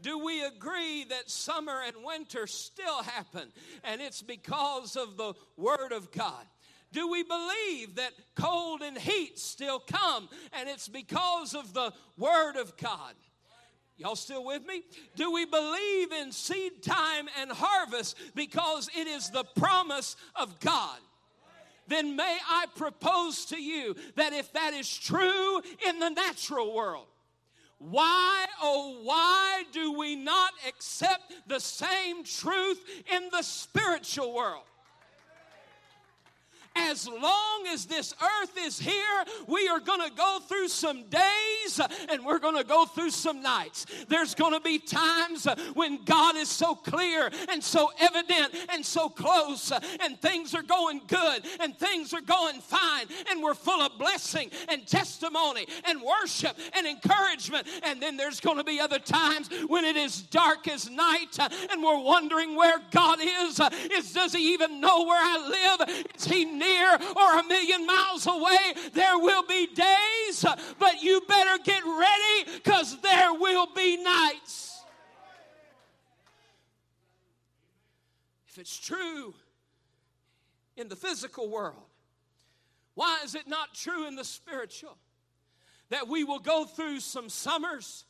Do we agree that summer and winter still happen? And it's because of the Word of God. Do we believe that cold and heat still come? And it's because of the Word of God. Y'all still with me? Do we believe in seed time and harvest because it is the promise of God? Then may I propose to you that if that is true in the natural world, why, oh, why do we not accept the same truth in the spiritual world? As long as this earth is here, we are going to go through some days and we're going to go through some nights. There's going to be times uh, when God is so clear and so evident and so close, uh, and things are going good and things are going fine, and we're full of blessing and testimony and worship and encouragement. And then there's going to be other times when it is dark as night uh, and we're wondering where God is. Is does He even know where I live? Is He near or a million miles away. There will be days, but you better get ready because there will be nights. If it's true in the physical world, why is it not true in the spiritual? That we will go through some summers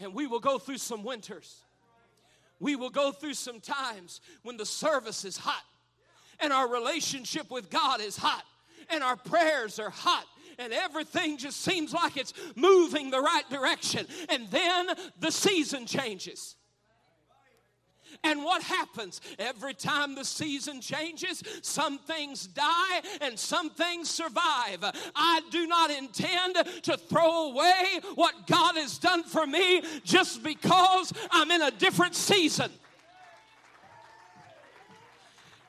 and we will go through some winters. We will go through some times when the service is hot and our relationship with God is hot and our prayers are hot and everything just seems like it's moving the right direction. And then the season changes. And what happens? Every time the season changes, some things die and some things survive. I do not intend to throw away what God has done for me just because I'm in a different season.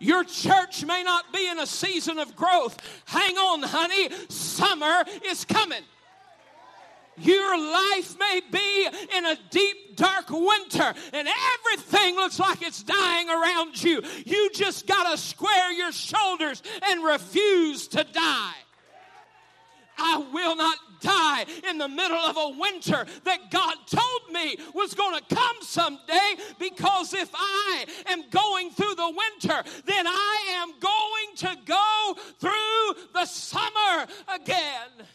Your church may not be in a season of growth. Hang on, honey. Summer is coming. Your life may be in a deep, dark winter and everything looks like it's dying around you. You just got to square your shoulders and refuse to die. I will not die in the middle of a winter that God told me was going to come someday because if I am going through the winter, then I am going to go through the summer again.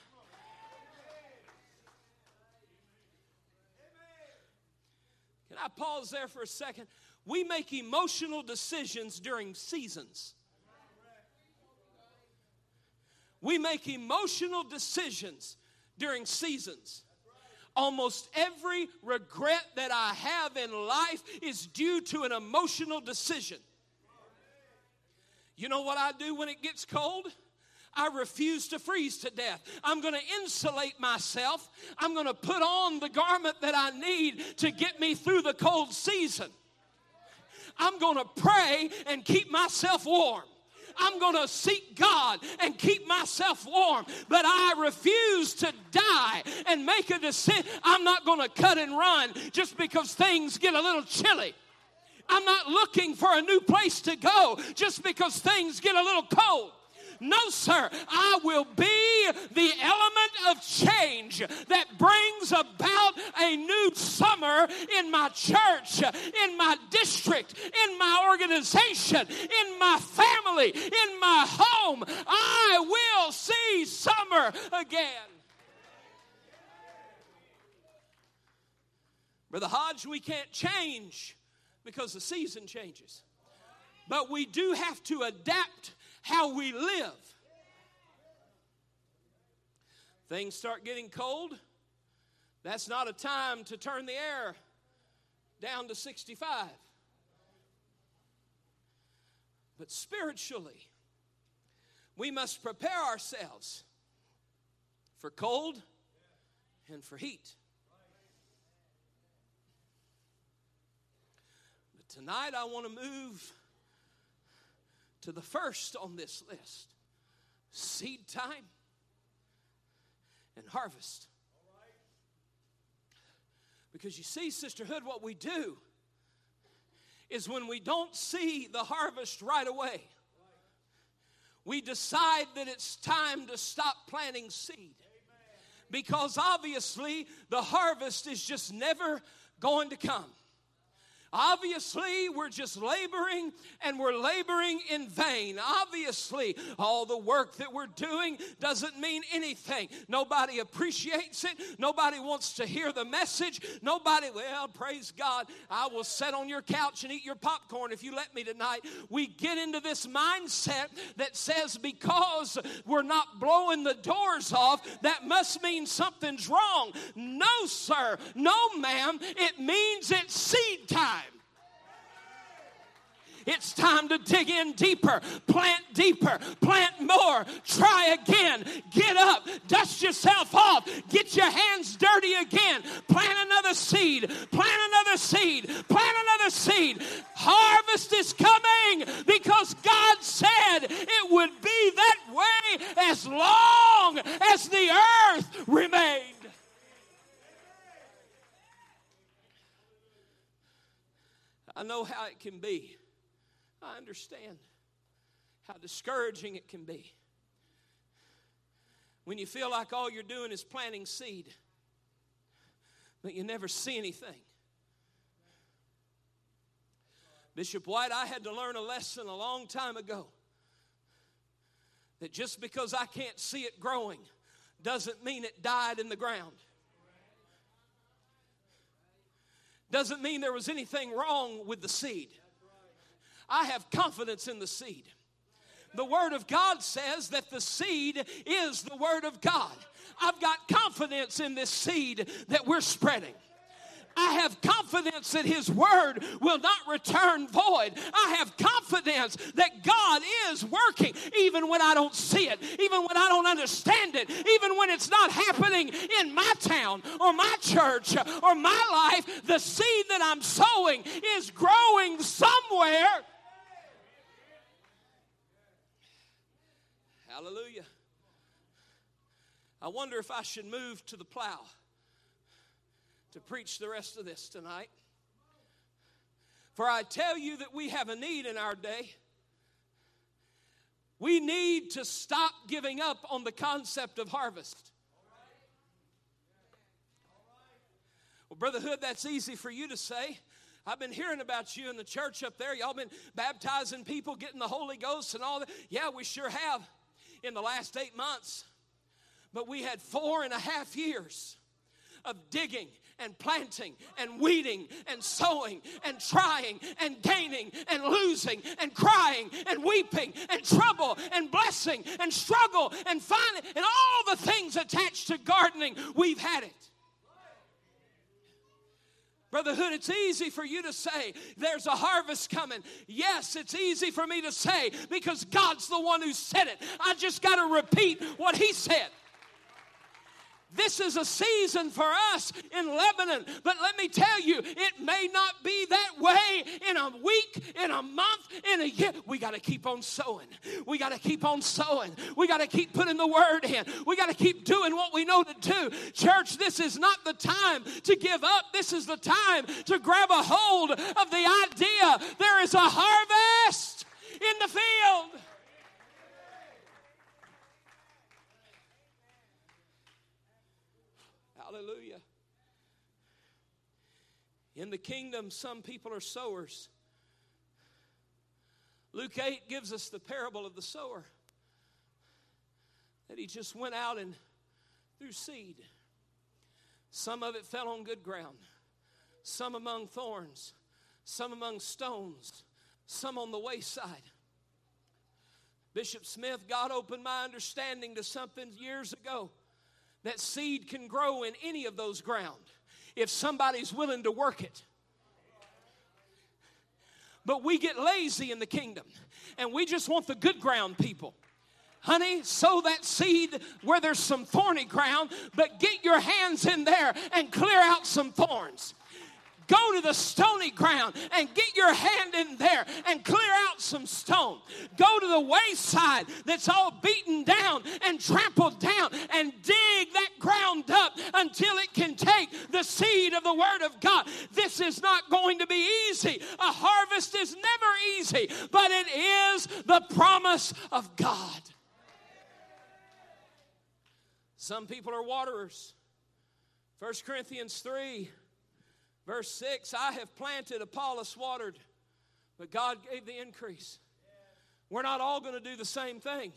Can I pause there for a second? We make emotional decisions during seasons. We make emotional decisions during seasons. Almost every regret that I have in life is due to an emotional decision. You know what I do when it gets cold? I refuse to freeze to death. I'm going to insulate myself. I'm going to put on the garment that I need to get me through the cold season. I'm going to pray and keep myself warm. I'm going to seek God and keep myself warm. But I refuse to die and make a decision. I'm not going to cut and run just because things get a little chilly. I'm not looking for a new place to go just because things get a little cold. No, sir. I will be the element of change that brings about a new summer in my church, in my district, in my organization, in my family, in my home. I will see summer again. Brother Hodge, we can't change because the season changes. But we do have to adapt how we live. Things start getting cold. That's not a time to turn the air down to 65. But spiritually, we must prepare ourselves for cold and for heat. But tonight I want to move to the first on this list seed time and harvest. Because you see, sisterhood, what we do is when we don't see the harvest right away, we decide that it's time to stop planting seed. Because obviously the harvest is just never going to come. Obviously, we're just laboring and we're laboring in vain. Obviously, all the work that we're doing doesn't mean anything. Nobody appreciates it. Nobody wants to hear the message. Nobody, well, praise God, I will sit on your couch and eat your popcorn if you let me tonight. We get into this mindset that says because we're not blowing the doors off, that must mean something's wrong. No, sir. No, ma'am. It means it's seed time. It's time to dig in deeper, plant deeper, plant more, try again, get up, dust yourself off, get your hands dirty again, plant another seed, plant another seed, plant another seed. Harvest is coming because God said it would be that way as long as the earth remained. I know how it can be. I understand how discouraging it can be when you feel like all you're doing is planting seed, but you never see anything. Bishop White, I had to learn a lesson a long time ago that just because I can't see it growing doesn't mean it died in the ground. Doesn't mean there was anything wrong with the seed. I have confidence in the seed. The Word of God says that the seed is the Word of God. I've got confidence in this seed that we're spreading. I have confidence that His Word will not return void. I have confidence that God is working even when I don't see it, even when I don't understand it, even when it's not happening in my town or my church or my life. The seed that I'm sowing is growing somewhere. Hallelujah. I wonder if I should move to the plow to preach the rest of this tonight. For I tell you that we have a need in our day. We need to stop giving up on the concept of harvest. Well, Brother Hood, that's easy for you to say. I've been hearing about you in the church up there. Y'all been baptizing people, getting the Holy Ghost and all that. Yeah, we sure have in the last eight months. But we had four and a half years of digging and planting and weeding and sowing and trying and gaining and losing and crying and weeping and trouble and blessing and struggle and finding and all the things attached to gardening. We've had it. Brother Hood, it's easy for you to say there's a harvest coming. Yes, it's easy for me to say because God's the one who said it. I just got to repeat what He said. This is a season for us in Lebanon, but let me tell you, it may not be that way in a week, in a month, in a year. We got to keep on sowing. We got to keep on sowing. We got to keep putting the word in. We got to keep doing what we know to do. Church, this is not the time to give up. This is the time to grab a hold of the idea there is a harvest in the field. Hallelujah. In the kingdom, some people are sowers. Luke 8 gives us the parable of the sower that he just went out and threw seed. Some of it fell on good ground, some among thorns, some among stones, some on the wayside. Bishop Smith, God opened my understanding to something years ago that seed can grow in any of those ground if somebody's willing to work it. But we get lazy in the kingdom and we just want the good ground people. Honey, sow that seed where there's some thorny ground, but get your hands in there and clear out some thorns. Go to the stony ground and get your hand in there and clear out some stone. Go to the wayside that's all beaten down and trampled down and dig that ground up until it can take the seed of the Word of God. This is not going to be easy. A harvest is never easy, but it is the promise of God. Some people are waterers. 1 Corinthians 3, verse 6 I have planted, Apollos watered, but God gave the increase. We're not all going to do the same thing.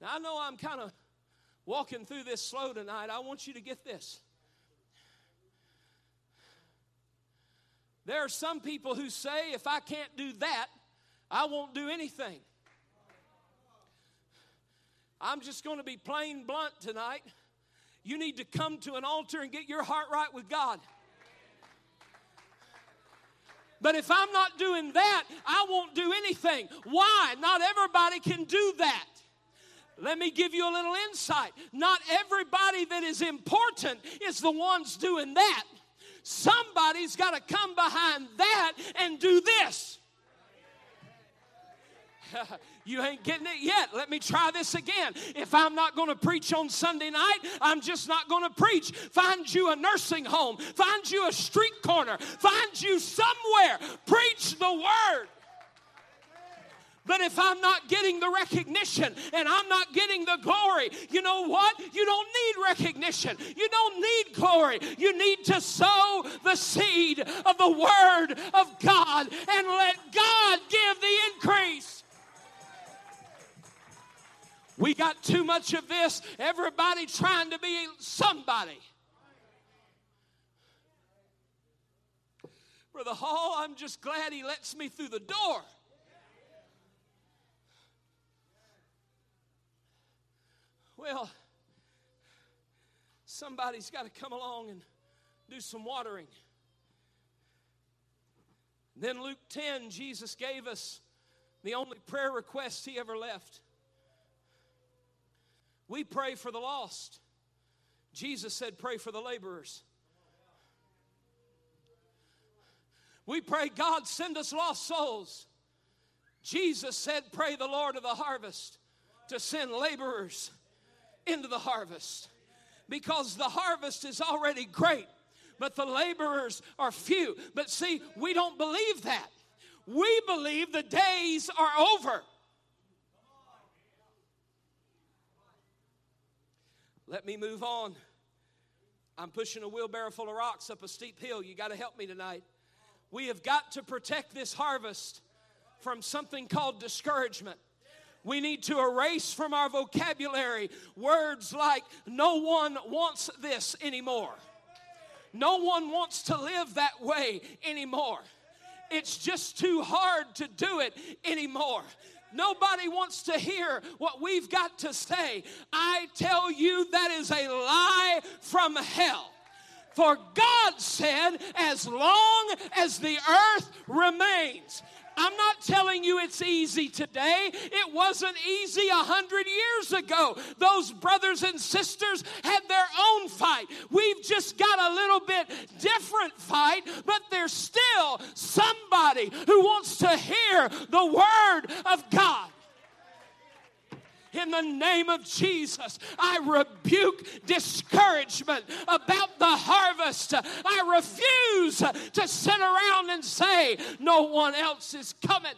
Now, I know I'm kind of walking through this slow tonight. I want you to get this. There are some people who say, if I can't do that, I won't do anything. I'm just going to be plain blunt tonight. You need to come to an altar and get your heart right with God. But if I'm not doing that, I won't do anything. Why? Not everybody can do that. Let me give you a little insight. Not everybody that is important is the ones doing that. Somebody's got to come behind that and do this. you ain't getting it yet. Let me try this again. If I'm not going to preach on Sunday night, I'm just not going to preach. Find you a nursing home, find you a street corner, find you somewhere. Preach the word. But if I'm not getting the recognition and I'm not getting the glory, you know what? You don't need recognition. You don't need glory. You need to sow the seed of the Word of God and let God give the increase. We got too much of this. Everybody trying to be somebody. Brother Hall, I'm just glad he lets me through the door. Well, somebody's got to come along and do some watering. Then, Luke 10, Jesus gave us the only prayer request he ever left. We pray for the lost. Jesus said, Pray for the laborers. We pray, God, send us lost souls. Jesus said, Pray the Lord of the harvest to send laborers into the harvest because the harvest is already great, but the laborers are few. But see, we don't believe that. We believe the days are over. Let me move on. I'm pushing a wheelbarrow full of rocks up a steep hill. You got to help me tonight. We have got to protect this harvest from something called discouragement. We need to erase from our vocabulary words like, no one wants this anymore. No one wants to live that way anymore. It's just too hard to do it anymore. Nobody wants to hear what we've got to say. I tell you, that is a lie from hell. For God said, as long as the earth remains, I'm not telling you it's easy today. It wasn't easy a hundred years ago. Those brothers and sisters had their own fight. We've just got a little bit different fight, but there's still somebody who wants to hear the word of God in the name of Jesus. I rebuke discouragement about the harvest. I refuse to sit around and say, No one else is coming.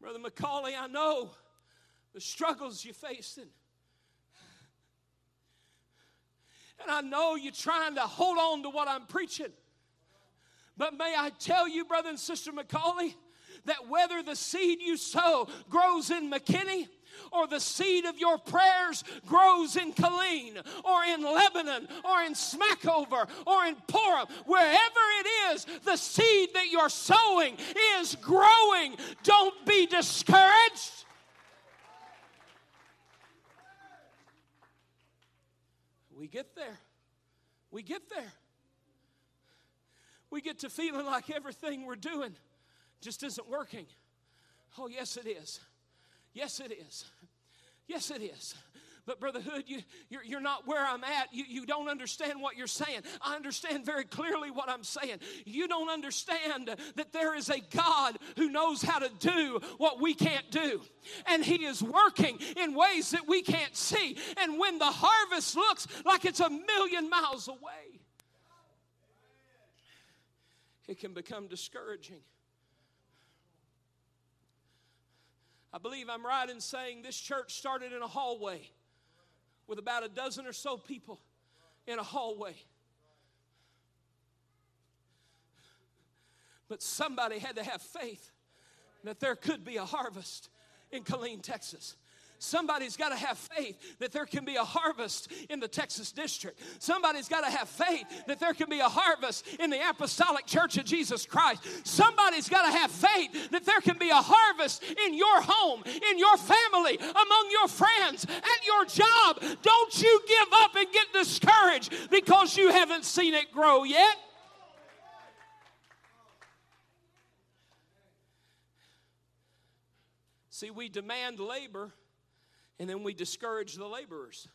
Brother McCauley, I know the struggles you're facing. And I know you're trying to hold on to what I'm preaching. But may I tell you, brother and sister McCauley, that whether the seed you sow grows in McKinney, or the seed of your prayers grows in Killeen or in Lebanon or in Smackover or in Porham, wherever it is, the seed that you're sowing is growing. Don't be discouraged. We get there. We get there. We get to feeling like everything we're doing just isn't working. Oh, yes, it is. Yes, it is. Yes, it is. but Brother Hood, you, you're, you're not where I'm at. You, you don't understand what you're saying. I understand very clearly what I'm saying. You don't understand that there is a God who knows how to do what we can't do. And He is working in ways that we can't see. And when the harvest looks like it's a million miles away, it can become discouraging. I believe I'm right in saying this church started in a hallway with about a dozen or so people in a hallway. But somebody had to have faith that there could be a harvest in Killeen, Texas. Somebody's got to have faith that there can be a harvest in the Texas district. Somebody's got to have faith that there can be a harvest in the Apostolic Church of Jesus Christ. Somebody's got to have faith that there can be a harvest in your home, in your family, among your friends, at your job. Don't you give up and get discouraged because you haven't seen it grow yet. See, we demand labor and then we discourage the laborers.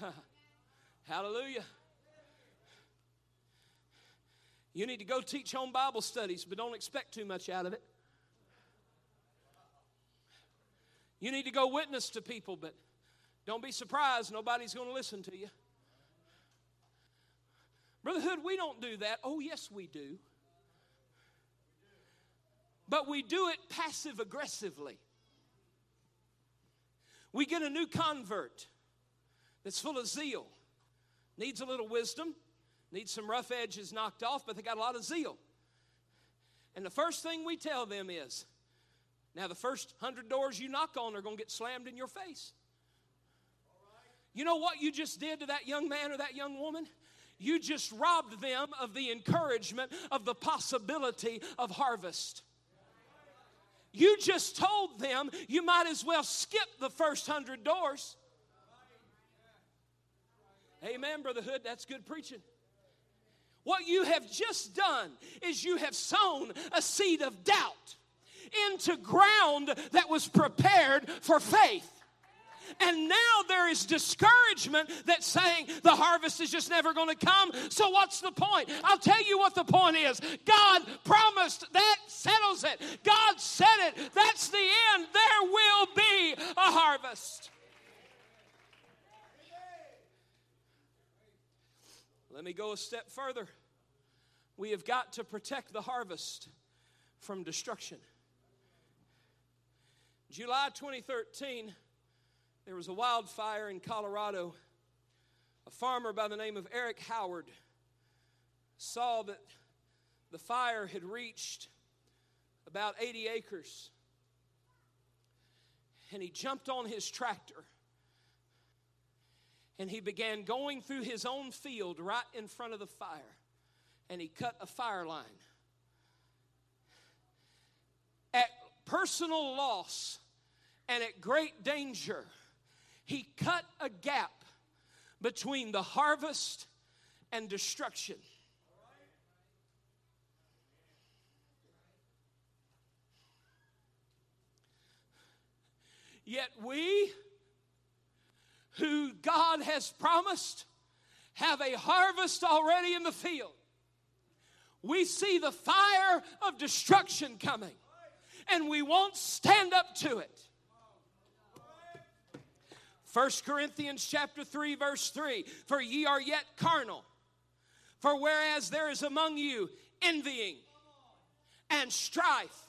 Hallelujah. You need to go teach home Bible studies, but don't expect too much out of it. You need to go witness to people, but don't be surprised, nobody's going to listen to you. Brother Hood, we don't do that. Oh, yes, we do but we do it passive aggressively. We get a new convert that's full of zeal, needs a little wisdom, needs some rough edges knocked off, but they got a lot of zeal. And the first thing we tell them is now, the first hundred doors you knock on are going to get slammed in your face. You know what you just did to that young man or that young woman? You just robbed them of the encouragement of the possibility of harvest. You just told them you might as well skip the first hundred doors. Amen, Brother Hood. That's good preaching. What you have just done is you have sown a seed of doubt into ground that was prepared for faith. And now there is discouragement that's saying the harvest is just never going to come. So, what's the point? I'll tell you what the point is God promised, that settles it. God said it, that's the end. There will be a harvest. Let me go a step further. We have got to protect the harvest from destruction. July 2013 there was a wildfire in Colorado. A farmer by the name of Eric Howard saw that the fire had reached about 80 acres. And he jumped on his tractor and he began going through his own field right in front of the fire. And he cut a fire line. At personal loss and at great danger, he cut a gap between the harvest and destruction. Yet we, who God has promised, have a harvest already in the field. We see the fire of destruction coming, and we won't stand up to it. 1 Corinthians chapter 3 verse 3 for ye are yet carnal. For whereas there is among you envying and strife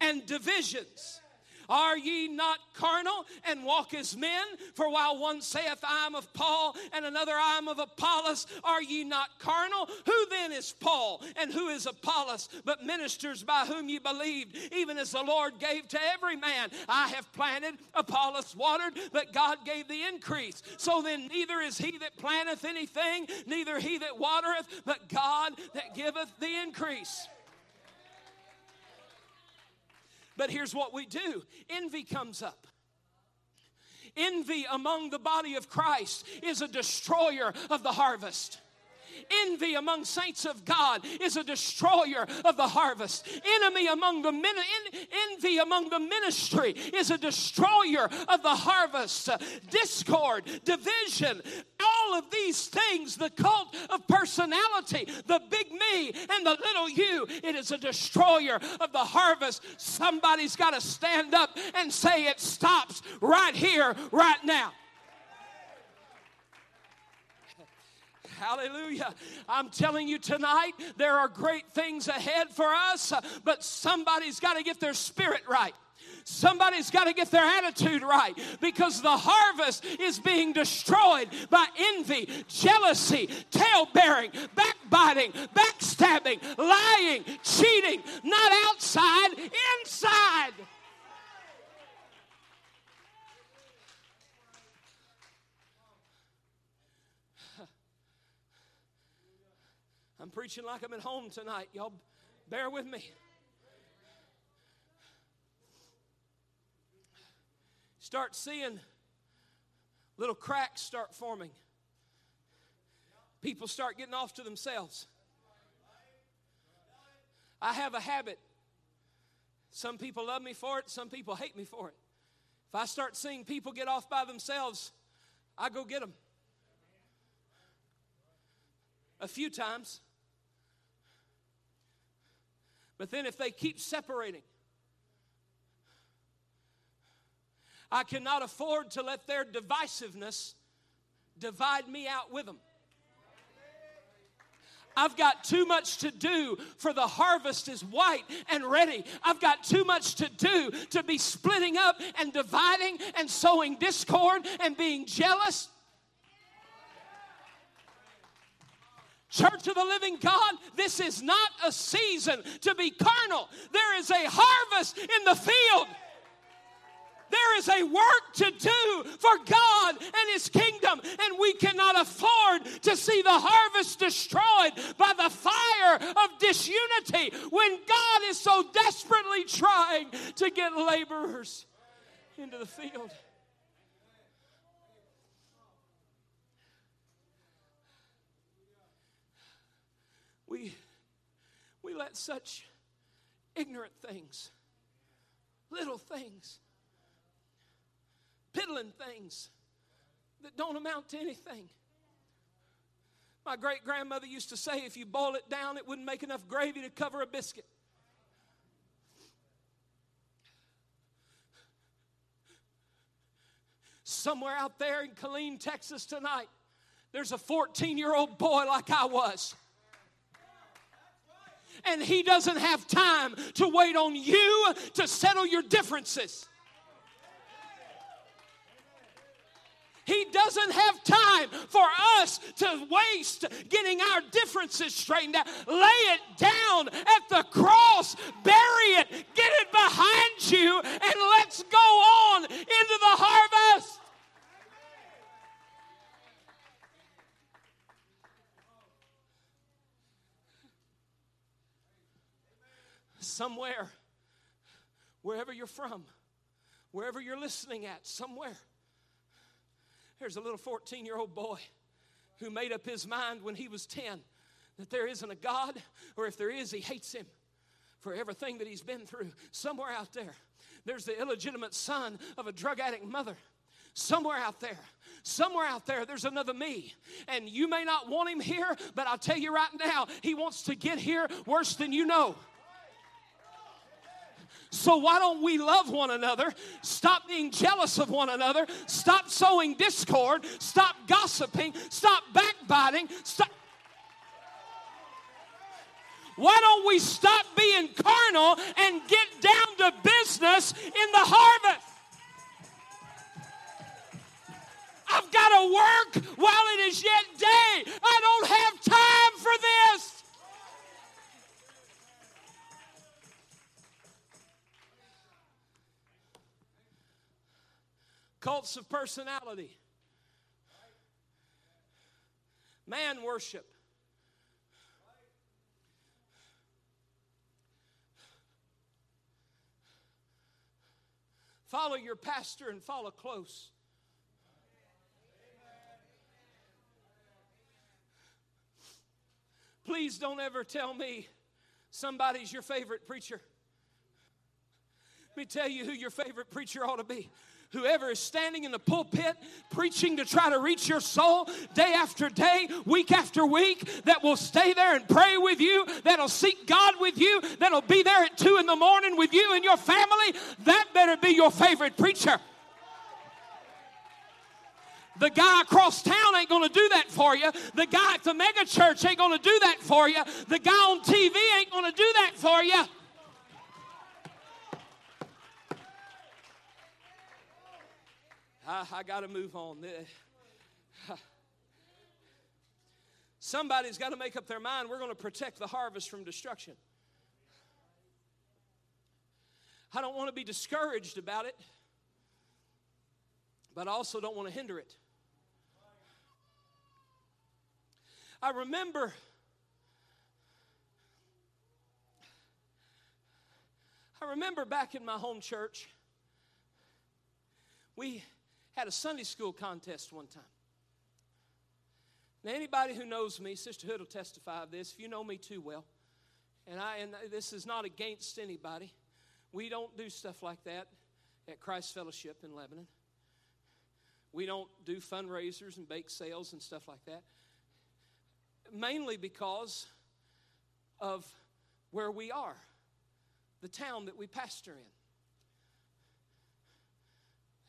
and divisions are ye not carnal and walk as men? For while one saith, I am of Paul, and another, I am of Apollos, are ye not carnal? Who then is Paul, and who is Apollos, but ministers by whom ye believed, even as the Lord gave to every man? I have planted, Apollos watered, but God gave the increase. So then, neither is he that planteth anything, neither he that watereth, but God that giveth the increase. But here's what we do envy comes up. Envy among the body of Christ is a destroyer of the harvest. Envy among saints of God is a destroyer of the harvest. Enemy among the min- en- envy among the ministry is a destroyer of the harvest. Discord, division, all of these things, the cult of personality, the big me and the little you, it is a destroyer of the harvest. Somebody's got to stand up and say it stops right here, right now. Hallelujah. I'm telling you tonight, there are great things ahead for us, but somebody's got to get their spirit right. Somebody's got to get their attitude right because the harvest is being destroyed by envy, jealousy, tale bearing, backbiting, backstabbing, lying, cheating, not outside, inside. I'm preaching like I'm at home tonight. Y'all bear with me. Start seeing little cracks start forming. People start getting off to themselves. I have a habit. Some people love me for it, some people hate me for it. If I start seeing people get off by themselves, I go get them. A few times. But then if they keep separating, I cannot afford to let their divisiveness divide me out with them. I've got too much to do for the harvest is white and ready. I've got too much to do to be splitting up and dividing and sowing discord and being jealous. Church of the living God, this is not a season to be carnal. There is a harvest in the field. There is a work to do for God and His kingdom, and we cannot afford to see the harvest destroyed by the fire of disunity when God is so desperately trying to get laborers into the field. We, we let such ignorant things, little things, piddling things that don't amount to anything. My great grandmother used to say if you boil it down, it wouldn't make enough gravy to cover a biscuit. Somewhere out there in Killeen, Texas tonight, there's a 14 year old boy like I was and he doesn't have time to wait on you to settle your differences. He doesn't have time for us to waste getting our differences straightened out. Lay it down at the cross, bury it, get it behind you, and let's go on into the harvest. Somewhere, wherever you're from, wherever you're listening at, somewhere, there's a little 14 year old boy who made up his mind when he was 10 that there isn't a God, or if there is, he hates him for everything that he's been through. Somewhere out there, there's the illegitimate son of a drug addict mother. Somewhere out there, somewhere out there, there's another me. And you may not want him here, but I'll tell you right now, he wants to get here worse than you know. So why don't we love one another? Stop being jealous of one another. Stop sowing discord. Stop gossiping. Stop backbiting. Stop. Why don't we stop being carnal and get down to business in the harvest? I've got to work while it is yet day. I don't have time for this. Cults of personality, man worship. Follow your pastor and follow close. Please don't ever tell me somebody's your favorite preacher. Let me tell you who your favorite preacher ought to be. Whoever is standing in the pulpit preaching to try to reach your soul day after day, week after week, that will stay there and pray with you, that'll seek God with you, that'll be there at two in the morning with you and your family, that better be your favorite preacher. The guy across town ain't to do that for you. The guy at the mega church ain't to do that for you. The guy on TV ain't to do that for you. I, I got to move on. Eh. Somebody's got to make up their mind we're going to protect the harvest from destruction. I don't want to be discouraged about it, but I also don't want to hinder it. I remember I remember back in my home church, we had a Sunday school contest one time. Now, anybody who knows me, Sister Hood will testify of this, if you know me too well, and, I, and this is not against anybody, we don't do stuff like that at Christ Fellowship in Lebanon. We don't do fundraisers and bake sales and stuff like that. Mainly because of where we are, the town that we pastor in.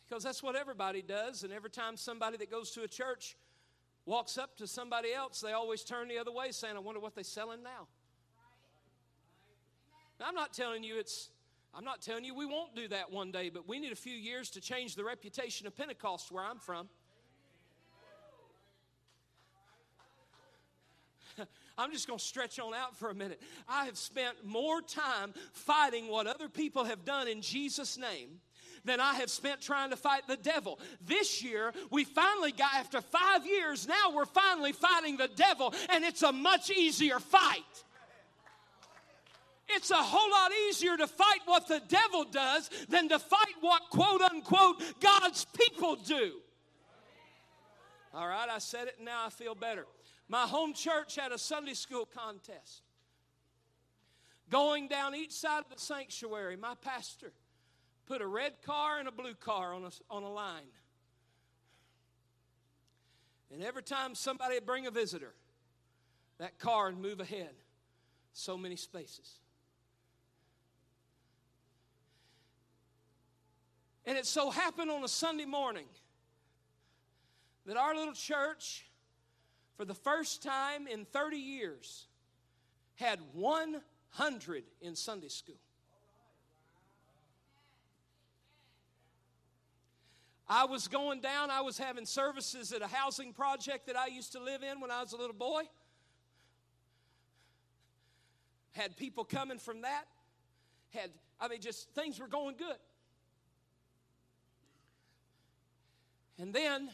Because that's what everybody does, and every time somebody that goes to a church walks up to somebody else, they always turn the other way, saying, I wonder what they're selling now. Now, I'm not telling you it's I'm not telling you we won't do that one day, but we need a few years to change the reputation of Pentecost where I'm from. I'm just going to stretch on out for a minute. I have spent more time fighting what other people have done in Jesus' name than I have spent trying to fight the devil. This year, we finally got, after five years, now we're finally fighting the devil, and it's a much easier fight. It's a whole lot easier to fight what the devil does than to fight what quote unquote God's people do. All right, I said it and now I feel better. My home church had a Sunday school contest. Going down each side of the sanctuary, my pastor put a red car and a blue car on a, on a line. And every time somebody would bring a visitor, that car would move ahead so many spaces. And it so happened on a Sunday morning that our little church, for the first time in 30 years, had 100 in Sunday school. I was going down, I was having services at a housing project that I used to live in when I was a little boy. Had people coming from that. Had, I mean, just things were going good. And then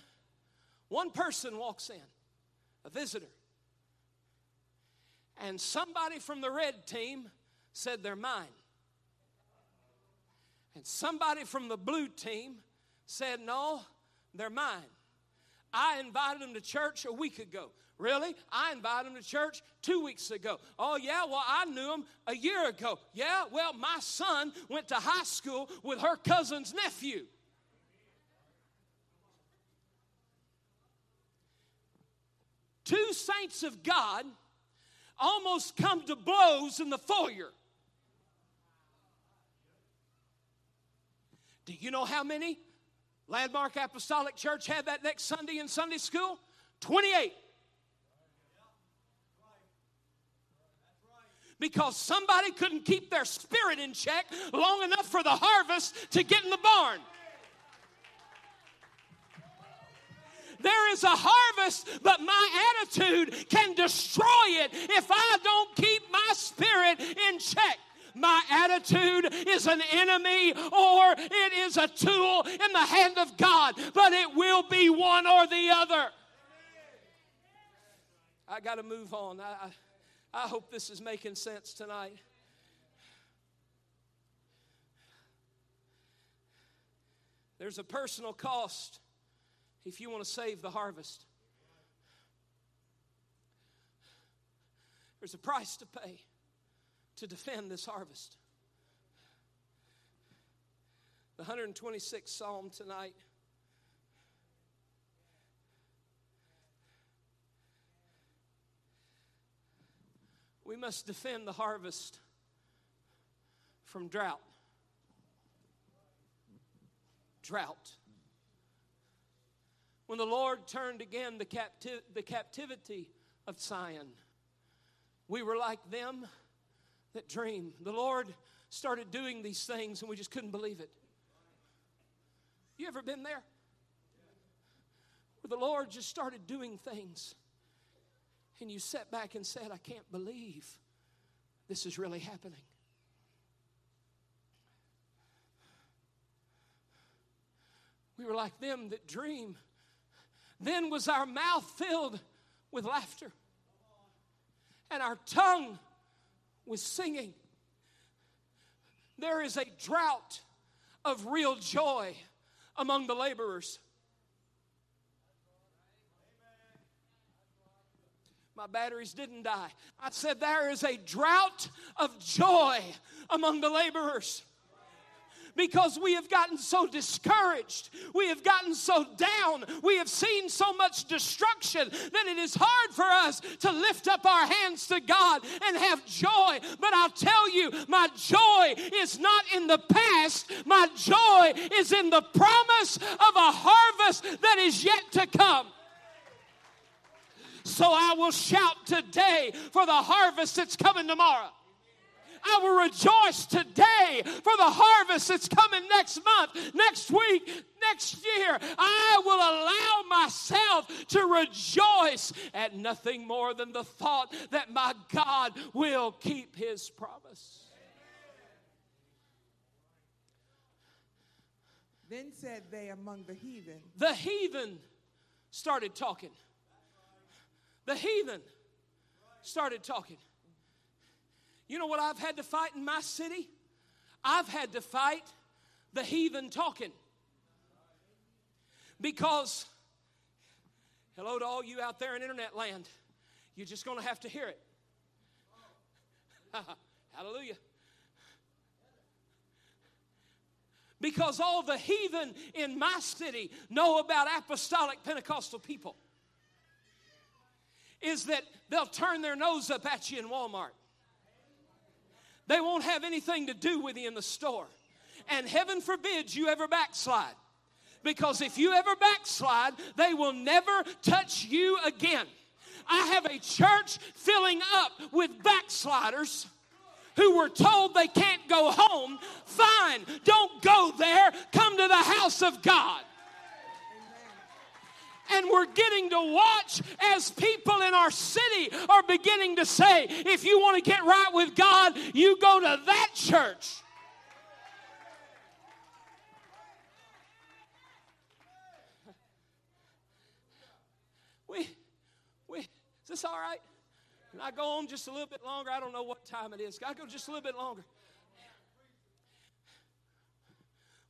one person walks in, a visitor. And somebody from the red team said they're mine. And somebody from the blue team said, No, they're mine. I invited them to church a week ago. Really? I invited them to church two weeks ago. Oh, yeah? Well, I knew them a year ago. Yeah? Well, my son went to high school with her cousin's nephew. Two saints of God almost come to blows in the foyer. Do you know how many Landmark Apostolic Church had that next Sunday in Sunday school? 28. Because somebody couldn't keep their spirit in check long enough for the harvest to get in the barn. There is a harvest, but my attitude can destroy it if I don't keep my spirit in check my attitude is an enemy or it is a tool in the hand of God, but it will be one or the other. I got to move on. I, I, I hope this is making sense tonight. There's a personal cost if you want to save the harvest. There's a price to pay to defend this harvest. The 126th Psalm tonight. We must defend the harvest from drought. Drought. When the Lord turned again the, capti- the captivity of Zion, we were like them that dream. The Lord started doing these things and we just couldn't believe it. You ever been there? Where the Lord just started doing things and you sat back and said, I can't believe this is really happening. We were like them that dream. Then was our mouth filled with laughter, and our tongue was singing. There is a drought of real joy among the laborers. My batteries didn't die. I said, There is a drought of joy among the laborers because we have gotten so discouraged. We have gotten so down. We have seen so much destruction that it is hard for us to lift up our hands to God and have joy. But I'll tell you, my joy is not in the past, my joy is in the promise of a harvest that is yet to come. So I will shout today for the harvest that's coming tomorrow. I will rejoice today for the harvest that's coming next month, next week, next year. I will allow myself to rejoice at nothing more than the thought that my God will keep his promise. Then said they among the heathen, The heathen started talking. The heathen started talking. You know what I've had to fight in my city? I've had to fight the heathen talking. Because, hello to all you out there in internet land, you're just going to have to hear it. Hallelujah. Because all the heathen in my city know about apostolic Pentecostal people is that they'll turn their nose up at you in Walmart. They won't have anything to do with you in the store. And heaven forbids you ever backslide. Because if you ever backslide, they will never touch you again. I have a church filling up with backsliders who were told they can't go home. Fine, don't go there. Come to the house of God and we're getting to watch as people in our city are beginning to say, if you want to get right with God, you go to that church. We, we, is this all right? Can I go on just a little bit longer? I don't know what time it is. Can I go just a little bit longer?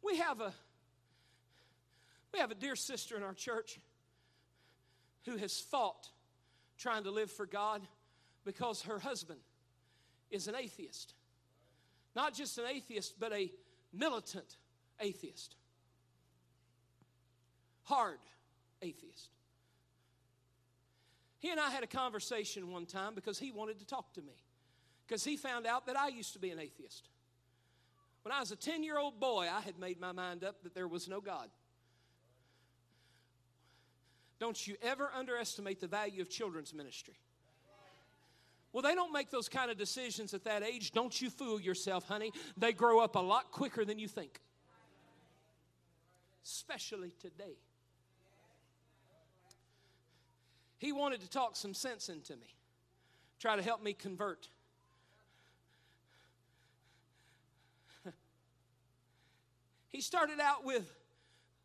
We have a we have a dear sister in our church who has fought trying to live for God because her husband is an atheist. Not just an atheist, but a militant atheist. Hard atheist. He and I had a conversation one time because he wanted to talk to me. Because he found out that I used to be an atheist. When I was a 10 year old boy, I had made my mind up that there was no God. Don't you ever underestimate the value of children's ministry. Well, they don't make those kind of decisions at that age. Don't you fool yourself, honey. They grow up a lot quicker than you think, especially today. He wanted to talk some sense into me, try to help me convert. he started out with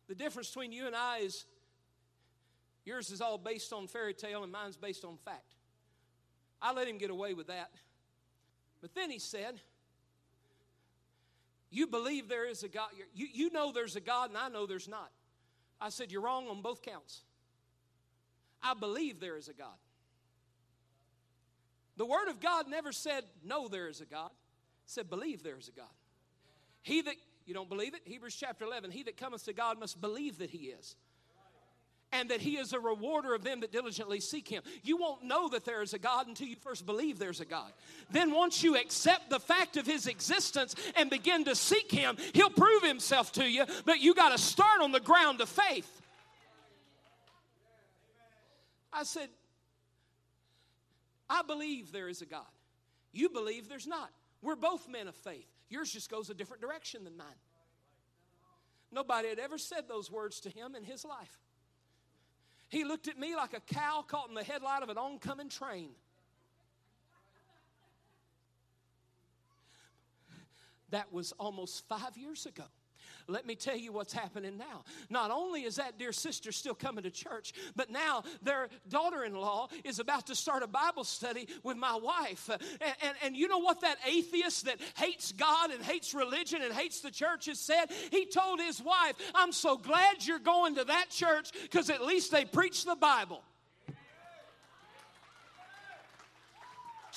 the difference between you and I is yours is all based on fairy tale and mine's based on fact. I let him get away with that. But then he said, You believe there is a God. You, you know there's a God, and I know there's not. I said, You're wrong on both counts. I believe there is a God. The Word of God never said, No, there is a God. It said, Believe there is a God. He that, you don't believe it? Hebrews chapter 11, he that cometh to God must believe that he is. And that he is a rewarder of them that diligently seek him. You won't know that there is a God until you first believe there's a God. Then, once you accept the fact of his existence and begin to seek him, he'll prove himself to you, but you got to start on the ground of faith. I said, I believe there is a God. You believe there's not. We're both men of faith. Yours just goes a different direction than mine. Nobody had ever said those words to him in his life. He looked at me like a cow caught in the headlight of an oncoming train. That was almost five years ago. Let me tell you what's happening now. Not only is that dear sister still coming to church, but now their daughter in law is about to start a Bible study with my wife. And, and, and, you know what that atheist that hates God and hates religion and hates the church has said? He told his wife, I'm so glad you're going to that church because at least they preach the Bible.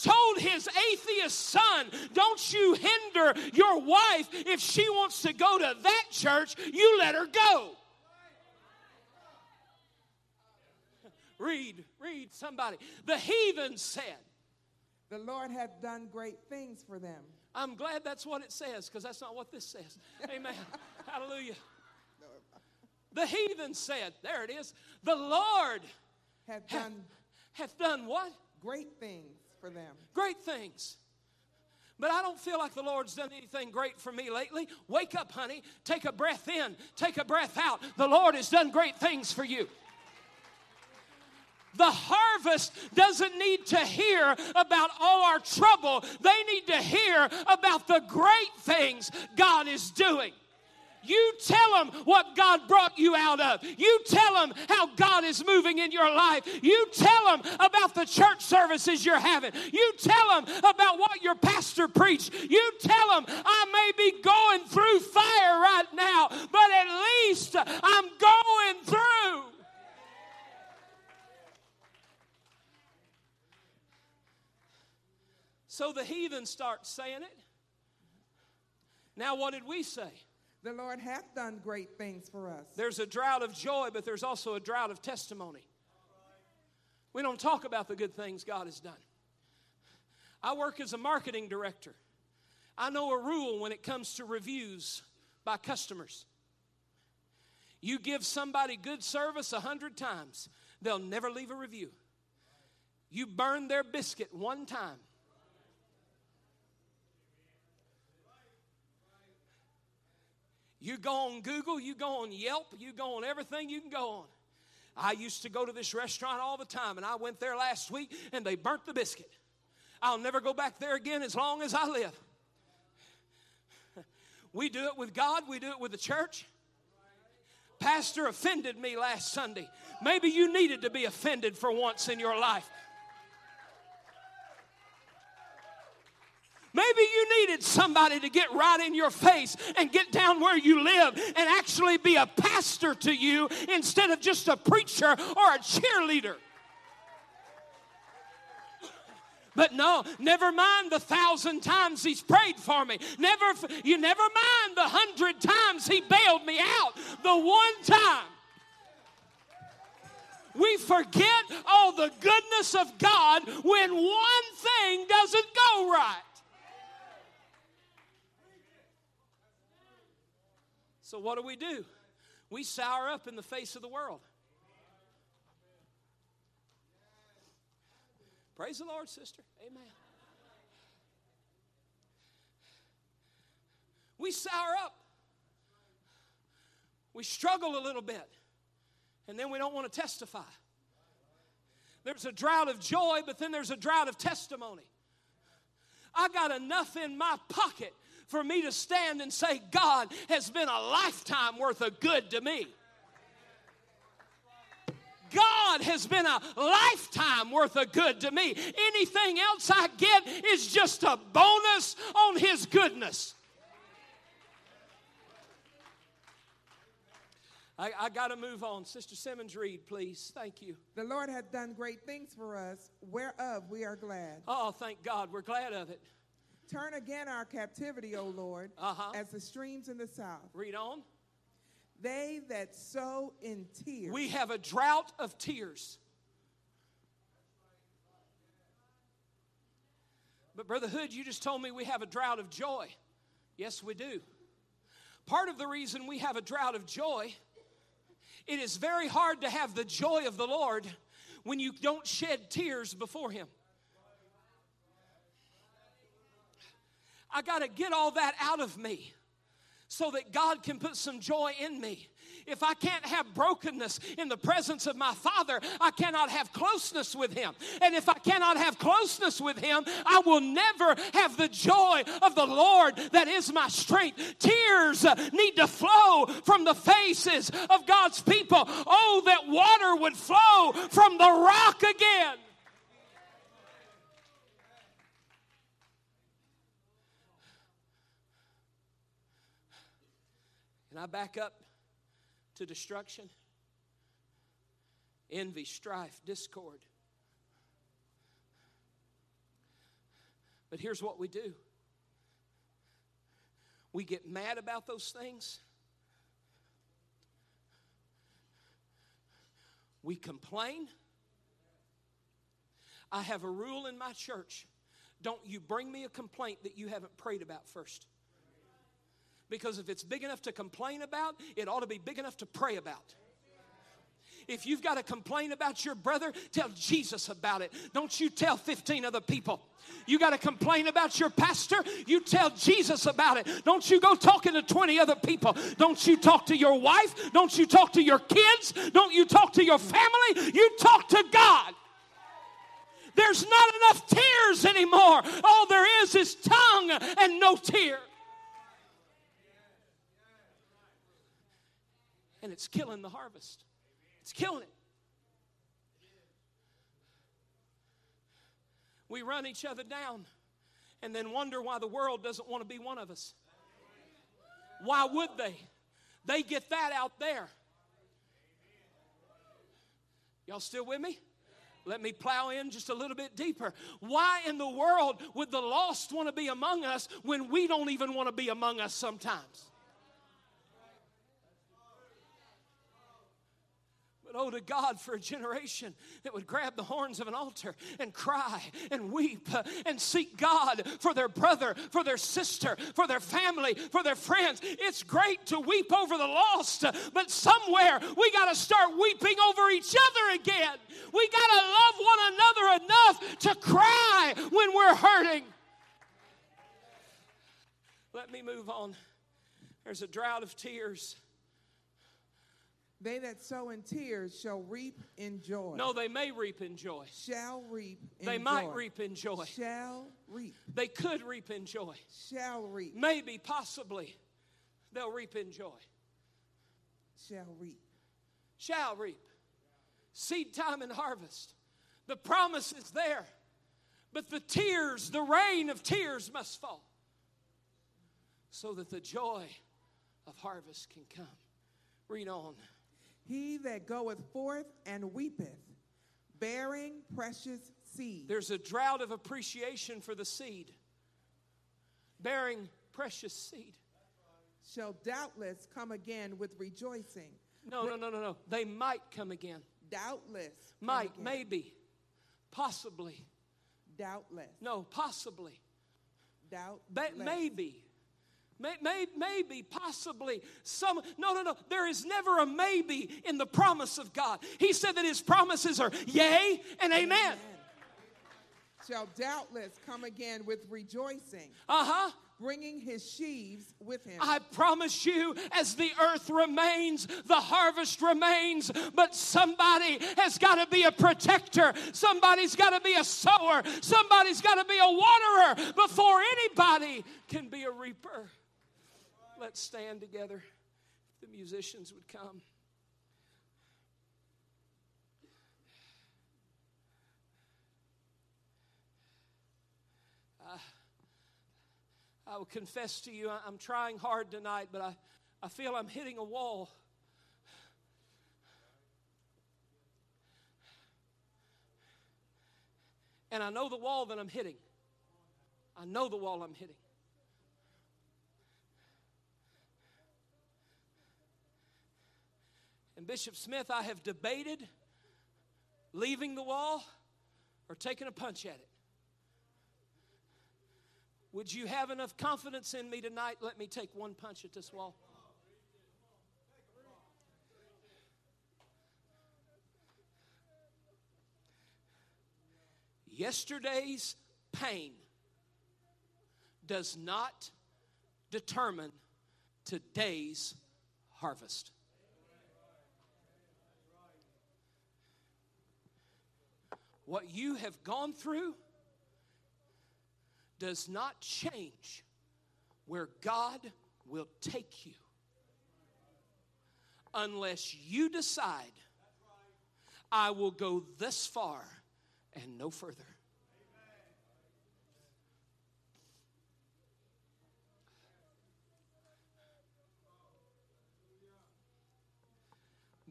Told his atheist son, Don't you hinder your wife if she wants to go to that church, you let her go. Read, read somebody. The heathen said, The Lord hath done great things for them. I'm glad that's what it says because that's not what this says. Amen. Hallelujah. The heathen said, There it is. The Lord Hath hath, done hath done what? great things for them. Great things. But I don't feel like the Lord's done anything great for me lately. Wake up, honey. Take a breath in, take a breath out. The Lord has done great things for you. The harvest doesn't need to hear about all our trouble, they need to hear about the great things God is doing. You tell them what God brought you out of. You tell them how God is moving in your life. You tell them about the church services you're having. You tell them about what your pastor preached. You tell them, I may be going through fire right now, but at least I'm going through. So the heathen start saying it. Now, what did we say? The Lord hath done great things for us. There's a drought of joy, but there's also a drought of testimony. We don't talk about the good things God has done. I work as a marketing director. I know a rule when it comes to reviews by customers. You give somebody good service a hundred times, they'll never leave a review. You burn their biscuit one time, You go on Google, you go on Yelp, you go on everything you can go on. I used to go to this restaurant all the time, and I went there last week and they burnt the biscuit. I'll never go back there again as long as I live. We do it with God, we do it with the church. Pastor offended me last Sunday. Maybe you needed to be offended for once in your life. Maybe you needed somebody to get right in your face and get down where you live and actually be a pastor to you instead of just a preacher or a cheerleader. But no, never mind the thousand times he's prayed for me. Never, you never mind the hundred times he bailed me out. The one time we forget all the goodness of God when one thing doesn't go right. So, what do we do? We sour up in the face of the world. Praise the Lord, sister. Amen. We sour up. We struggle a little bit. And then we don't want to testify. There's a drought of joy, but then there's a drought of testimony. I got enough in my pocket for me to stand and say, God has been a lifetime worth of good to me. God has been a lifetime worth of good to me. Anything else I get is just a bonus on His goodness. I, I got to move on. Sister Simmons, read, please. Thank you. The Lord hath done great things for us, whereof we are glad. Oh, thank God. We're glad of it. Turn again our captivity, O Lord, Uh-huh. as the streams in the south. Read on. They that sow in tears. We have a drought of tears. But, Brother Hood, you just told me we have a drought of joy. Yes, we do. Part of the reason we have a drought of joy, it is very hard to have the joy of the Lord when you don't shed tears before Him. I got to get all that out of me so that God can put some joy in me. If I can't have brokenness in the presence of my Father, I cannot have closeness with Him. And if I cannot have closeness with Him, I will never have the joy of the Lord that is my strength. Tears need to flow from the faces of God's people. Oh, that water would flow from the rock again. I back up to destruction, envy, strife, discord. But here's what we do we get mad about those things, we complain. I have a rule in my church don't you bring me a complaint that you haven't prayed about first. Because if it's big enough to complain about, it ought to be big enough to pray about. If you've got to complain about your brother, tell Jesus about it. Don't you tell 15 other people. You got to complain about your pastor, you tell Jesus about it. Don't you go talking to 20 other people. Don't you talk to your wife. Don't you talk to your kids. Don't you talk to your family. You talk to God. There's not enough tears anymore. All there is is tongue and no tear. And it's killing the harvest. It's killing it. We run each other down and then wonder why the world doesn't want to be one of us. Why would they? They get that out there. Y'all still with me? Let me plow in just a little bit deeper. Why in the world would the lost want to be among us when we don't even want to be among us sometimes? But oh, to God for a generation that would grab the horns of an altar and cry and weep and seek God for their brother, for their sister, for their family, for their friends. It's great to weep over the lost, but somewhere we got to start weeping over each other again. We got to love one another enough to cry when we're hurting. Let me move on. There's a drought of tears. They that sow in tears shall reap in joy. No, they may reap in joy. Shall reap in They joy. might reap in joy. Shall reap. They could reap in joy. Shall reap. Maybe, possibly, they'll reap in joy. Shall reap. Shall reap. Seed time and harvest. The promise is there. But the tears, the rain of tears must fall so that the joy of harvest can come. Read on. He that goeth forth and weepeth, bearing precious seed, There's a drought of appreciation for the seed, bearing precious seed. shall doubtless come again with rejoicing. No, no, no, no, no. They might come again. Doubtless. Might, again. maybe, possibly. Doubtless. No, possibly. Doubtless. Ba- maybe. May, may, maybe, possibly, some. No, no, no. There is never a maybe in the promise of God. He said that His promises are yea and amen. Shall doubtless come again with rejoicing, Uh huh. bringing his sheaves with him. I promise you, as the earth remains, the harvest remains. But somebody has got to be a protector. Somebody's got to be a sower. Somebody's got to be a waterer before anybody can be a reaper. Let's stand together. If the musicians would come. I, I will confess to you, I'm trying hard tonight, but I, I feel I'm hitting a wall. And I know the wall that I'm hitting. I know the wall I'm hitting. And Bishop Smith, I have debated leaving the wall or taking a punch at it. Would you have enough confidence in me tonight? Let me take one punch at this wall. Yesterday's pain does not determine today's harvest. What you have gone through does not change where God will take you unless you decide, I will go this far and no further.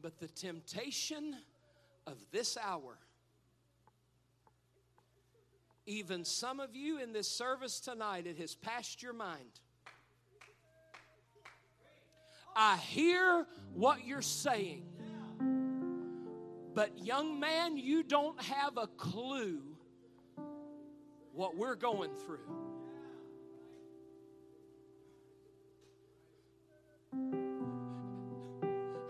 But the temptation of this hour, even some of you in this service tonight, it has passed your mind. I hear what you're saying. But, young man, you don't have a clue what we're going through.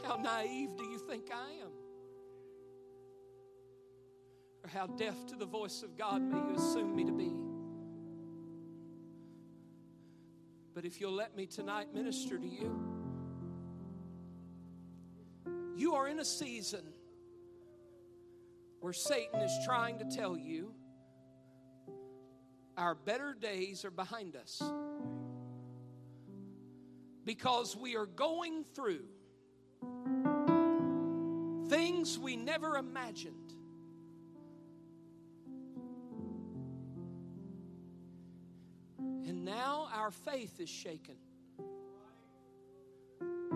How naive do you think I am? Or how deaf to the voice of God may you assume me to be? But if you'll let me tonight minister to you, you are in a season where Satan is trying to tell you our better days are behind us because we are going through things we never imagined. Our faith is shaken,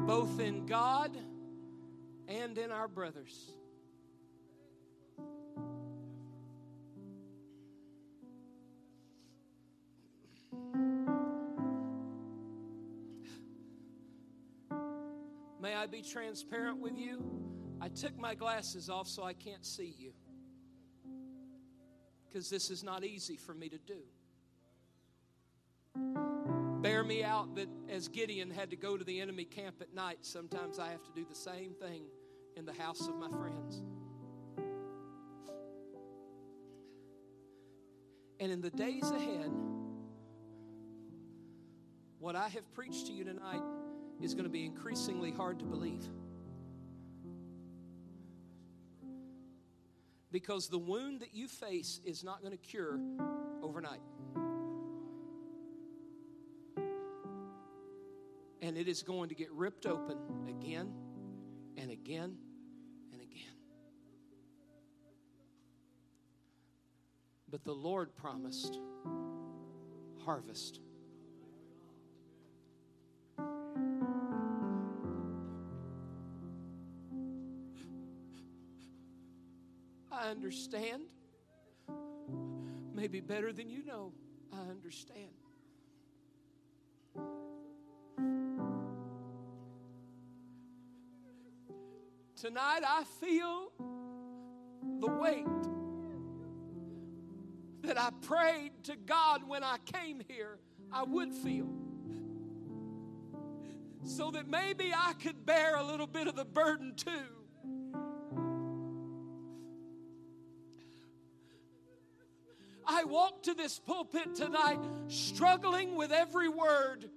both in God and in our brothers. May I be transparent with you? I took my glasses off so I can't see you. Because this is not easy for me to do. Bear me out that as Gideon had to go to the enemy camp at night, sometimes I have to do the same thing in the house of my friends. And in the days ahead, what I have preached to you tonight is going to be increasingly hard to believe. Because the wound that you face is not going to cure overnight. And it is going to get ripped open again and again and again. But the Lord promised harvest. I understand. Maybe better than you know. I understand. Tonight I feel the weight that I prayed to God when I came here I would feel. So that maybe I could bear a little bit of the burden too. I walk to this pulpit tonight struggling with every word.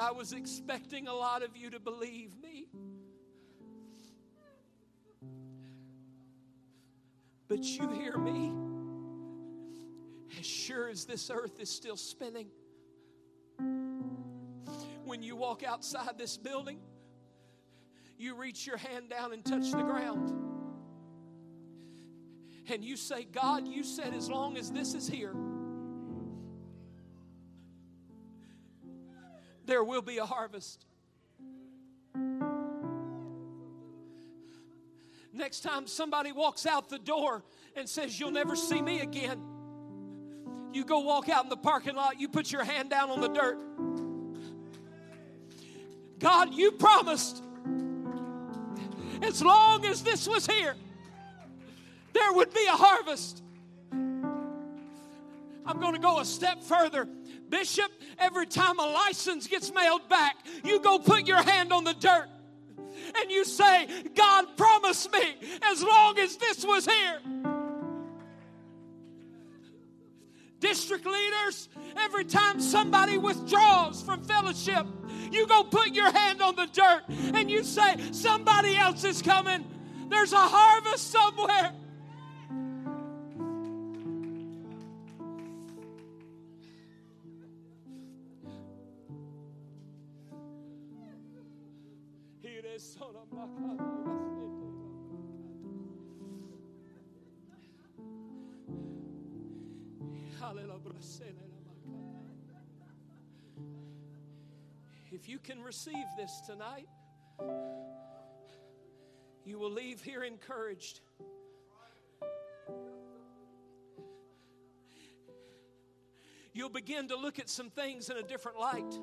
I was expecting a lot of you to believe me. But you hear me. As sure as this earth is still spinning, when you walk outside this building, you reach your hand down and touch the ground. And you say, God, you said as long as this is here, there will be a harvest. Next time somebody walks out the door and says, You'll never see me again, you go walk out in the parking lot, you put your hand down on the dirt. God, you promised as long as this was here, there would be a harvest. I'm going to go a step further. Bishop, every time a license gets mailed back, you go put your hand on the dirt and you say, God promised me as long as this was here. District leaders, every time somebody withdraws from fellowship, you go put your hand on the dirt and you say, Somebody else is coming. There's a harvest somewhere. If you can receive this tonight, you will leave here encouraged. You'll begin to look at some things in a different light.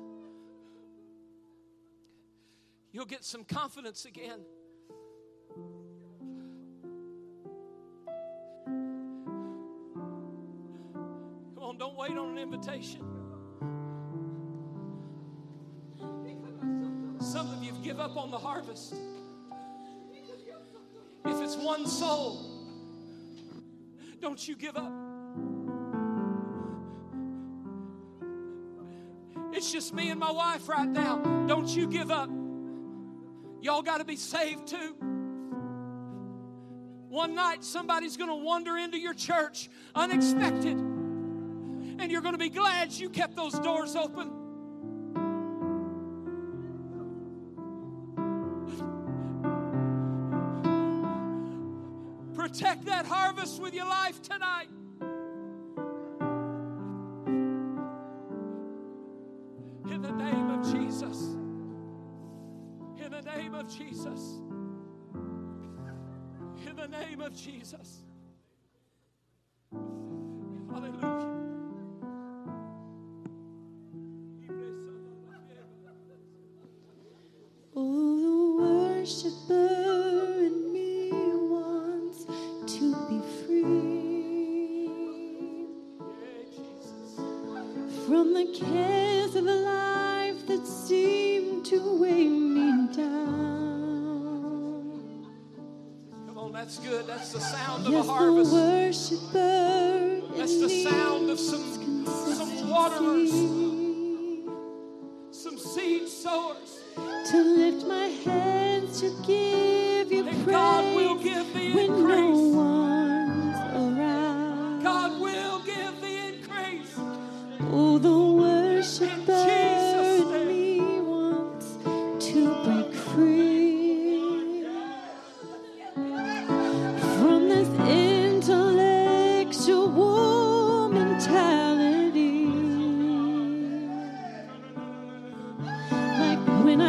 You'll get some confidence again. Come on, don't wait on an invitation. Some of you give up on the harvest. If it's one soul, don't you give up. It's just me and my wife right now. Don't you give up. Y'all got to be saved too. One night, somebody's going to wander into your church unexpected, and you're going to be glad you kept those doors open. Protect that harvest with your life tonight. Jesus. In the name of Jesus.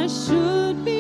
Should be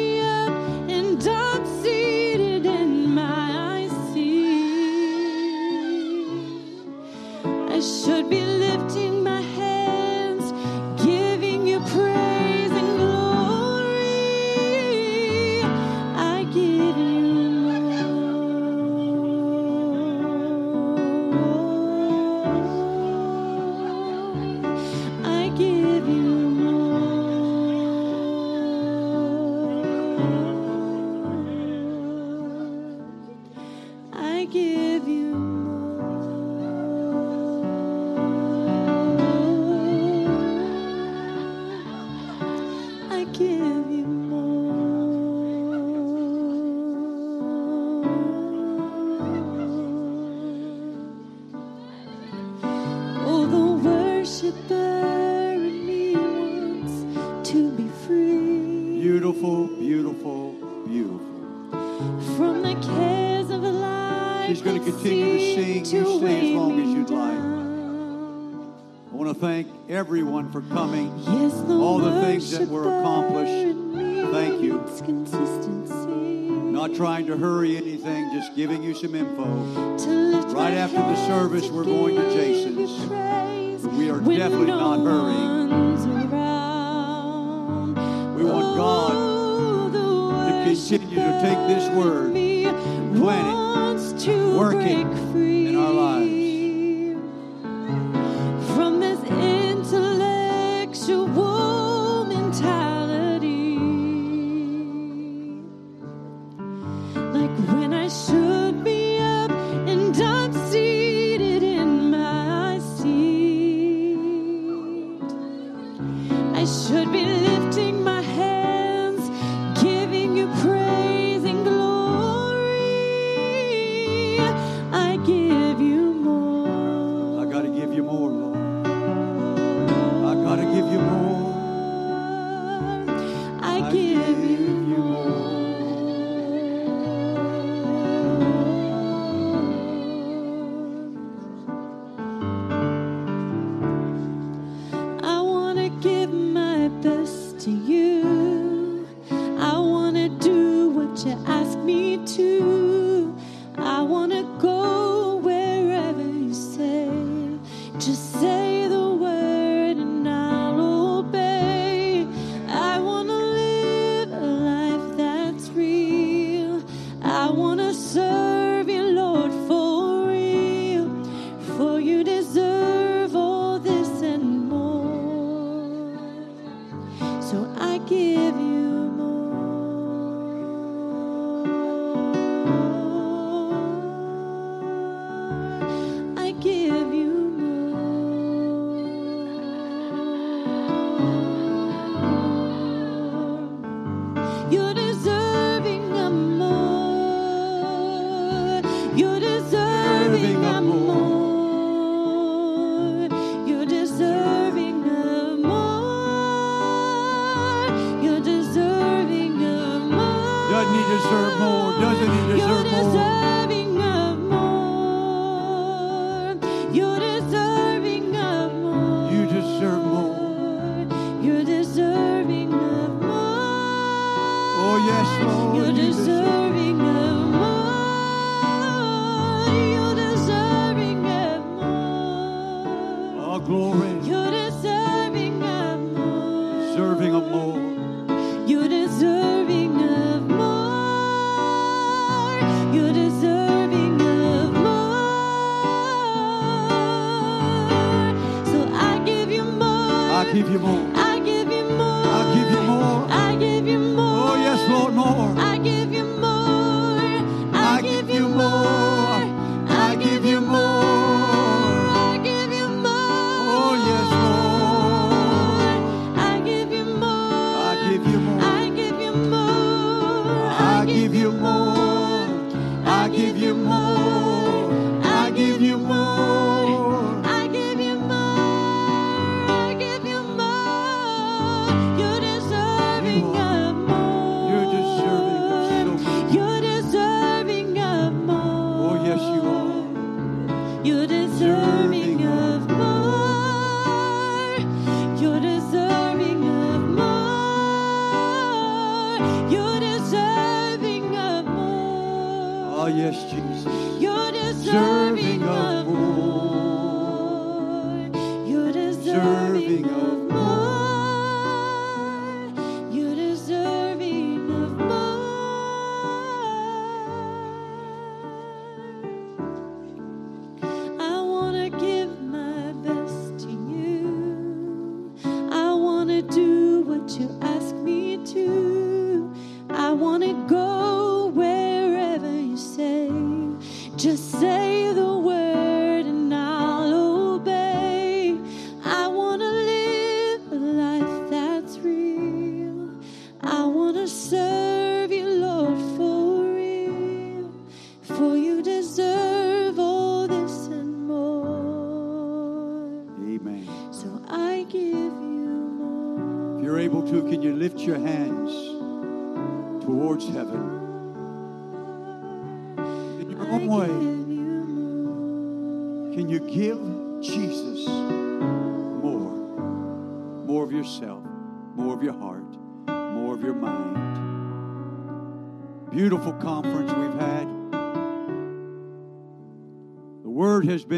Lord.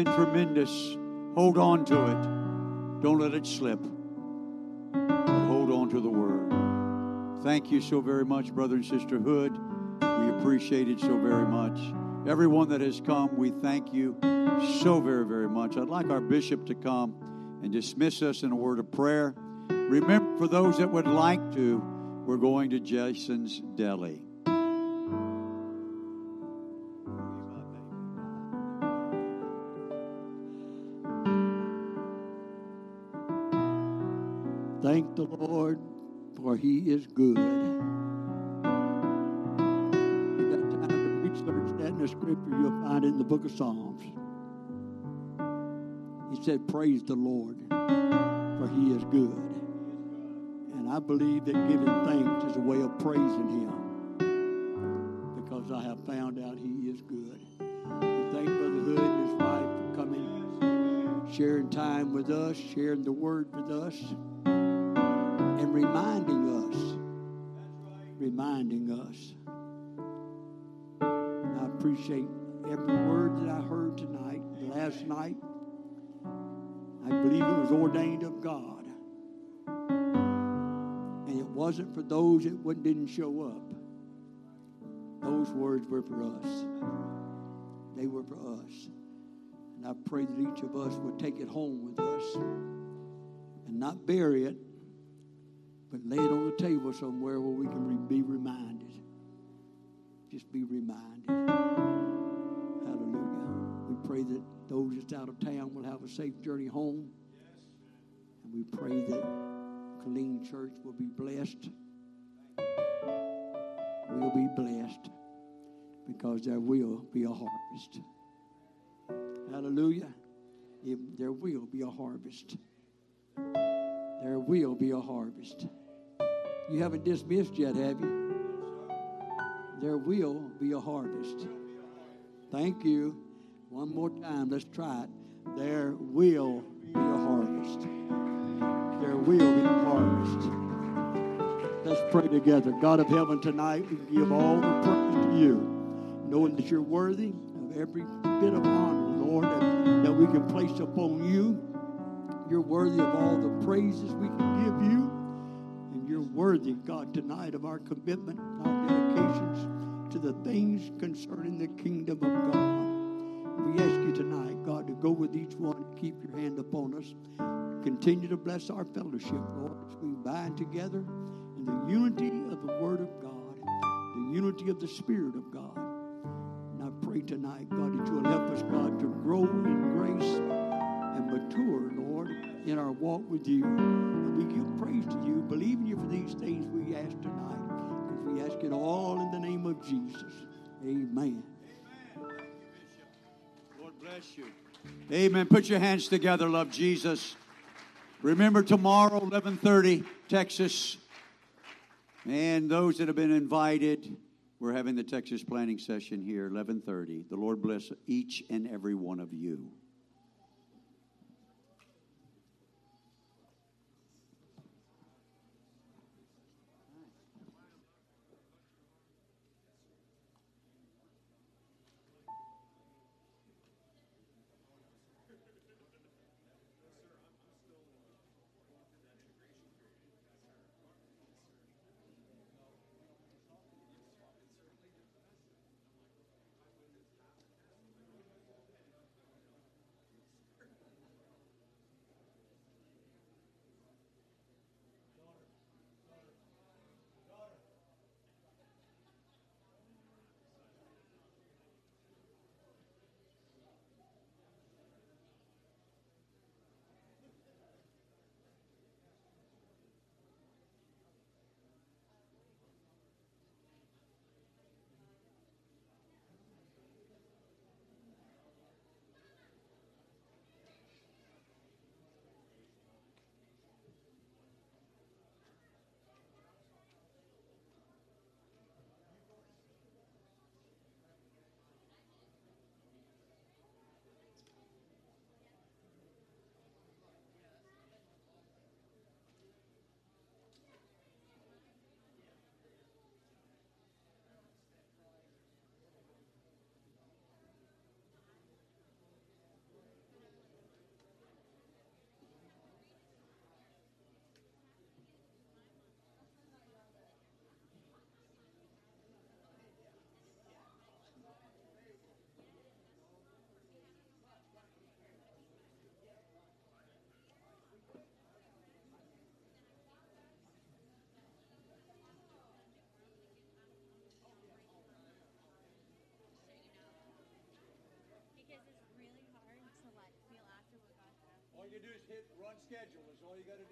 Been tremendous. Hold on to it. Don't let it slip. But hold on to the word. Thank you so very much, brother and sister Hood. We appreciate it so very much. Everyone that has come, we thank you so very, very much. I'd like our bishop to come and dismiss us in a word of prayer. Remember, for those that would like to, we're going to Jason's Deli. For He is good. You got time to research that in the scripture, you'll find it in the book of Psalms. He said, Praise the Lord, for He is good. And I believe that giving thanks is a way of praising Him because I have found out He is good. We thank Brother Hood and his wife for coming, sharing time with us, sharing the word with us and reminding us, reminding us. And I appreciate every word that I heard tonight, last night. I believe it was ordained of God. And it wasn't for those that didn't show up. Those words were for us. They were for us. And I pray that each of us would take it home with us and not bury it, but lay it on the table somewhere where we can be reminded. Just be reminded. Hallelujah. We pray that those that's out of town will have a safe journey home. And we pray that Killeen Church will be blessed. We'll be blessed because there will be a harvest. Hallelujah. If- There will be a harvest. There will be a harvest. You haven't dismissed yet, have you? There will be a harvest. Thank you. One more time, let's try it. There will be a harvest. There will be a harvest. Let's pray together. God of heaven, tonight we give all the praise to you, knowing that you're worthy of every bit of honor, Lord, that, that we can place upon you. You're worthy of all the praises we can give you. And worthy, God, tonight of our commitment, our dedications to the things concerning the kingdom of God. We ask you tonight, God, to go with each one, keep your hand upon us. Continue to bless our fellowship, Lord, as we bind together in the unity of the Word of God, the unity of the Spirit of God. And I pray tonight, God, that you will help us, God, to grow in grace and mature, Lord, in our walk with you. And we give praise to you, believing you for these things we ask tonight. Because we ask it all in the name of Jesus. Amen. Lord bless you. Amen. Put your hands together, love Jesus. Remember tomorrow, 11:30, Texas. And those that have been invited, we're having the Texas planning session here, 11:30. The Lord bless each and every one of you. Hit run schedule. Is all you got to do.